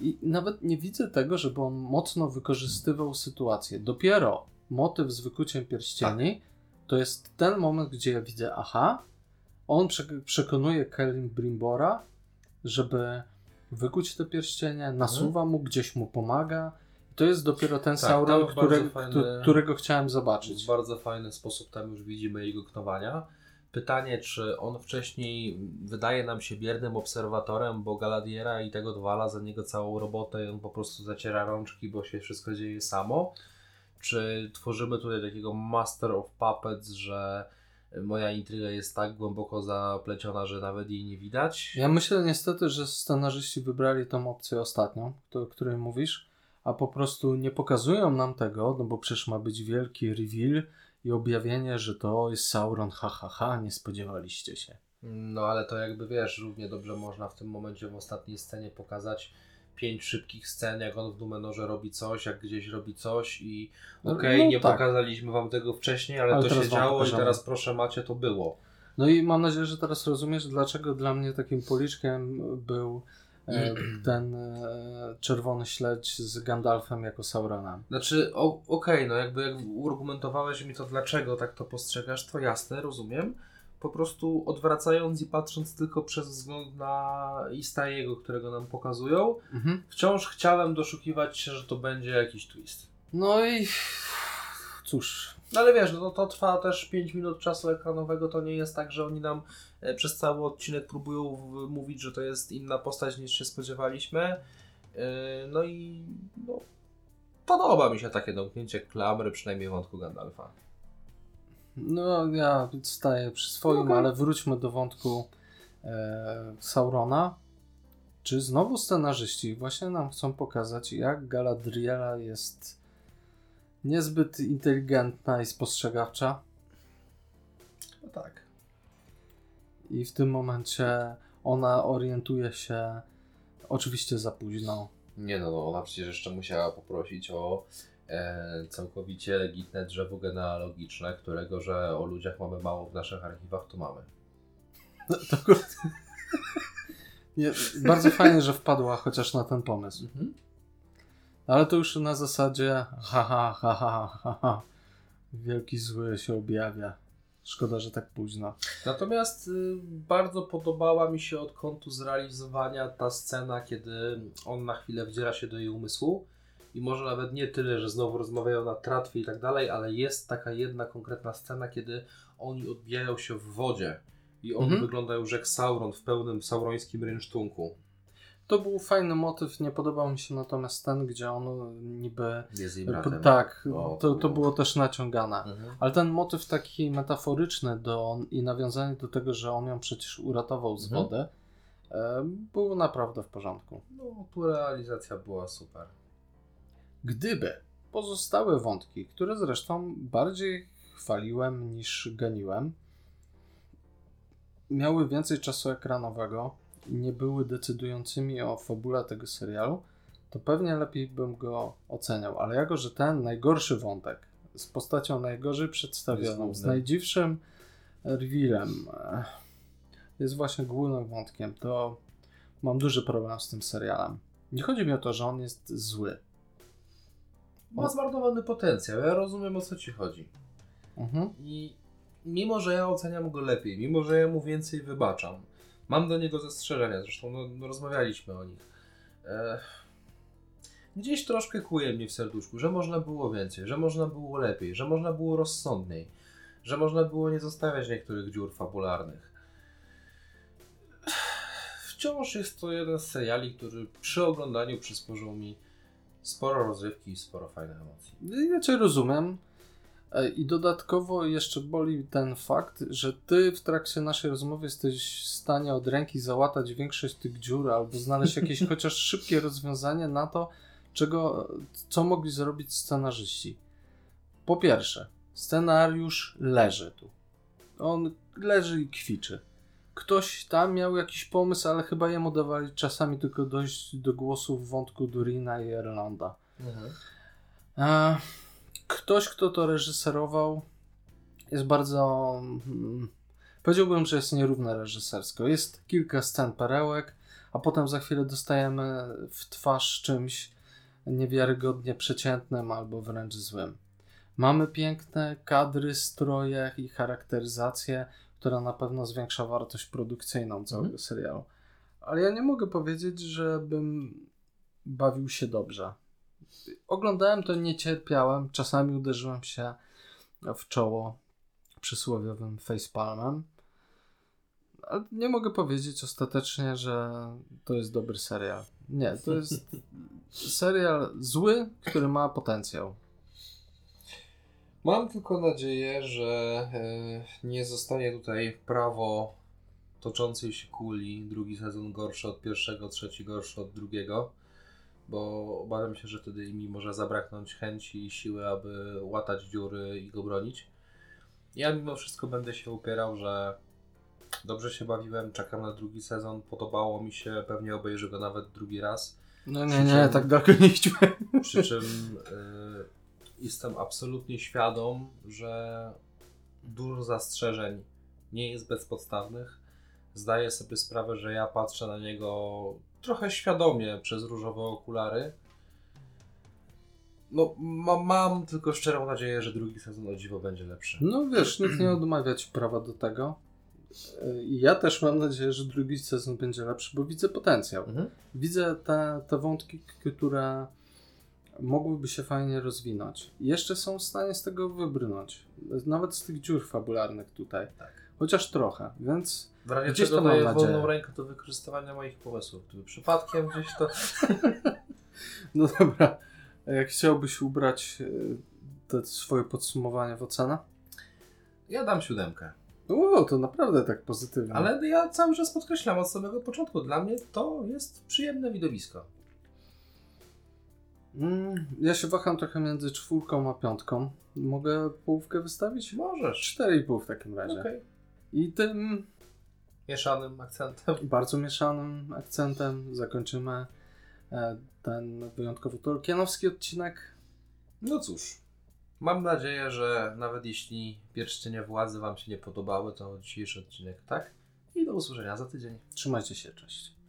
i nawet nie widzę tego, żeby on mocno wykorzystywał sytuację. Dopiero motyw z wykuciem pierścieni to jest ten moment, gdzie ja widzę, aha, on prze- przekonuje Kelly Brimbora, żeby wykuć te pierścienie, nasuwa mu, gdzieś mu pomaga. To jest dopiero ten Tak, Sauron, który, fajny- któ- którego chciałem W zobaczyć. bardzo fajny sposób tam już widzimy jego knowania. Pytanie, czy on wcześniej wydaje nam się biernym obserwatorem, bo Galadiera i tego dwala za niego całą robotę i on po prostu zaciera rączki, bo się wszystko dzieje samo. Czy tworzymy tutaj takiego master of puppets, że moja intryga jest tak głęboko zapleciona, że nawet jej nie widać? Ja myślę niestety, że scenarzyści wybrali tą opcję ostatnią, o której mówisz, a po prostu nie pokazują nam tego, no bo przecież ma być wielki reveal i objawienie, że to jest Sauron, ha ha ha, nie spodziewaliście się. No ale to jakby wiesz, równie dobrze można w tym momencie w ostatniej scenie pokazać pięć szybkich scen, jak on w Numenorze robi coś, jak gdzieś robi coś i No, okej, no nie tak. pokazaliśmy wam tego wcześniej, ale, Ale to się działo i teraz proszę macie, to było. No i mam nadzieję, że teraz rozumiesz, dlaczego dla mnie takim policzkiem był e, ten e, czerwony śledź z Gandalfem jako Sauronem. Znaczy, okej, no jakby jak uargumentowałeś mi to, dlaczego tak to postrzegasz, to jasne, rozumiem. Po prostu odwracając i patrząc tylko przez wzgląd na Istaiego, którego nam pokazują, Mhm. wciąż chciałem doszukiwać się, że to będzie jakiś twist. No i cóż, No ale wiesz, no to trwa też 5 minut czasu ekranowego, to nie jest tak, że oni nam e, przez cały odcinek próbują mówić, że to jest inna postać niż się spodziewaliśmy. E, No i no, podoba mi się takie domknięcie klamry, przynajmniej wątku Gandalfa. No, ja staję przy swoim, Okej. ale wróćmy do wątku e, Saurona. Czy znowu scenarzyści właśnie nam chcą pokazać, jak Galadriela jest niezbyt inteligentna i spostrzegawcza No tak. i w tym momencie ona orientuje się oczywiście za późno. Nie no, no, ona przecież jeszcze musiała poprosić o całkowicie legitne drzewo genealogiczne, którego, że o ludziach mamy mało w naszych archiwach, to mamy. No, to akurat... Nie, bardzo fajnie, że wpadła chociaż na ten pomysł. Ale to już na zasadzie ha. Wielki zły się objawia. Szkoda, że tak późno. Natomiast y, bardzo podobała mi się od kątu zrealizowania ta scena, kiedy on na chwilę wdziera się do jej umysłu i może nawet nie tyle, że znowu rozmawiają na tratwie i tak dalej, ale jest taka jedna konkretna scena, kiedy oni odbijają się w wodzie i on Mhm. wygląda już jak Sauron w pełnym saurońskim rynsztunku. To był fajny motyw, nie podobał mi się natomiast ten, gdzie on niby... Jest jej bratem. tak, O, to, to było też naciągane. Mhm. Ale ten motyw taki metaforyczny do, i nawiązanie do tego, że on ją przecież uratował z Mhm. wody, e, był naprawdę w porządku. No, tu realizacja była super. Gdyby pozostałe wątki, które zresztą bardziej chwaliłem niż ganiłem, miały więcej czasu ekranowego i nie były decydującymi o fabule tego serialu, to pewnie lepiej bym go oceniał. Ale jako, że ten najgorszy wątek z postacią najgorzej przedstawioną, z najdziwszym revealem, eh, jest właśnie głównym wątkiem, to mam duży problem z tym serialem. Nie chodzi mi o to, że on jest zły. Ma zmarnowany potencjał, ja rozumiem o co ci chodzi. Mhm. I mimo, że ja oceniam go lepiej, mimo, że ja mu więcej wybaczam, mam do niego zastrzeżenia, zresztą no, no, rozmawialiśmy o nich. Gdzieś troszkę kłuje mnie w serduszku, że można było więcej, że można było lepiej, że można było rozsądniej, że można było nie zostawiać niektórych dziur fabularnych. Wciąż jest to jeden z seriali, który przy oglądaniu przysporzył mi sporo rozrywki i sporo fajnych emocji. Ja Cię rozumiem. E, I dodatkowo jeszcze boli ten fakt, że Ty w trakcie naszej rozmowy jesteś w stanie od ręki załatać większość tych dziur albo znaleźć jakieś chociaż szybkie rozwiązanie na to, czego, co mogli zrobić scenarzyści. Po pierwsze, scenariusz leży tu. On leży i kwiczy. Ktoś tam miał jakiś pomysł, ale chyba jemu dawali czasami tylko dojść do głosu w wątku Durina i Erlanda. E, Ktoś, kto to reżyserował, jest bardzo. mm, Powiedziałbym, że jest nierówne reżysersko. Jest kilka scen perełek, a potem za chwilę dostajemy w twarz czymś niewiarygodnie przeciętnym albo wręcz złym. Mamy piękne kadry, stroje i charakteryzację, która na pewno zwiększa wartość produkcyjną całego Mhm. serialu. Ale ja nie mogę powiedzieć, żebym bawił się dobrze oglądałem to, nie cierpiałem. Czasami uderzyłem się w czoło przysłowiowym facepalmem. Ale nie mogę powiedzieć ostatecznie, że to jest dobry serial. Nie, to jest serial zły, który ma potencjał. Mam tylko nadzieję, że e, nie zostanie tutaj prawo toczącej się kuli drugi sezon gorszy od pierwszego, trzeci gorszy od drugiego, bo obawiam się, że wtedy mi może zabraknąć chęci i siły, aby łatać dziury i go bronić. Ja mimo wszystko będę się upierał, że dobrze się bawiłem, czekam na drugi sezon, podobało mi się, pewnie obejrzę go nawet drugi raz. No nie, nie, tak daleko nie idźmy. Przy czym y, jestem absolutnie świadom, że dużo zastrzeżeń nie jest bezpodstawnych. Zdaję sobie sprawę, że ja patrzę na niego trochę świadomie przez różowe okulary. No, ma, mam tylko szczerą nadzieję, że drugi sezon o dziwo będzie lepszy. No wiesz, nikt nie odmawia ci prawa do tego. I ja też mam nadzieję, że drugi sezon będzie lepszy, bo widzę potencjał. Mhm. Widzę te, te wątki, które mogłyby się fajnie rozwinąć. I jeszcze są w stanie z tego wybrnąć. Nawet z tych dziur fabularnych tutaj. Tak. Chociaż trochę, więc W razie Gdzieś czego daję wolną rękę do wykorzystywania moich pomysłów. Gdyby przypadkiem gdzieś to... no dobra. Jak chciałbyś ubrać y, te swoje podsumowanie w ocenę? Ja dam siódemkę. O, to naprawdę tak pozytywnie. Ale ja cały czas podkreślam od samego początku. Dla mnie to jest przyjemne widowisko. Mm, ja się waham trochę między czwórką a piątką. Mogę połówkę wystawić? Możesz. Cztery i pół w takim razie. Okej. I tym Mieszanym akcentem. bardzo mieszanym akcentem zakończymy e, ten wyjątkowo tolkienowski odcinek. No cóż, mam nadzieję, że nawet jeśli pierścienie władzy Wam się nie podobały, to dzisiejszy odcinek tak. I do usłyszenia za tydzień. Trzymajcie się, cześć.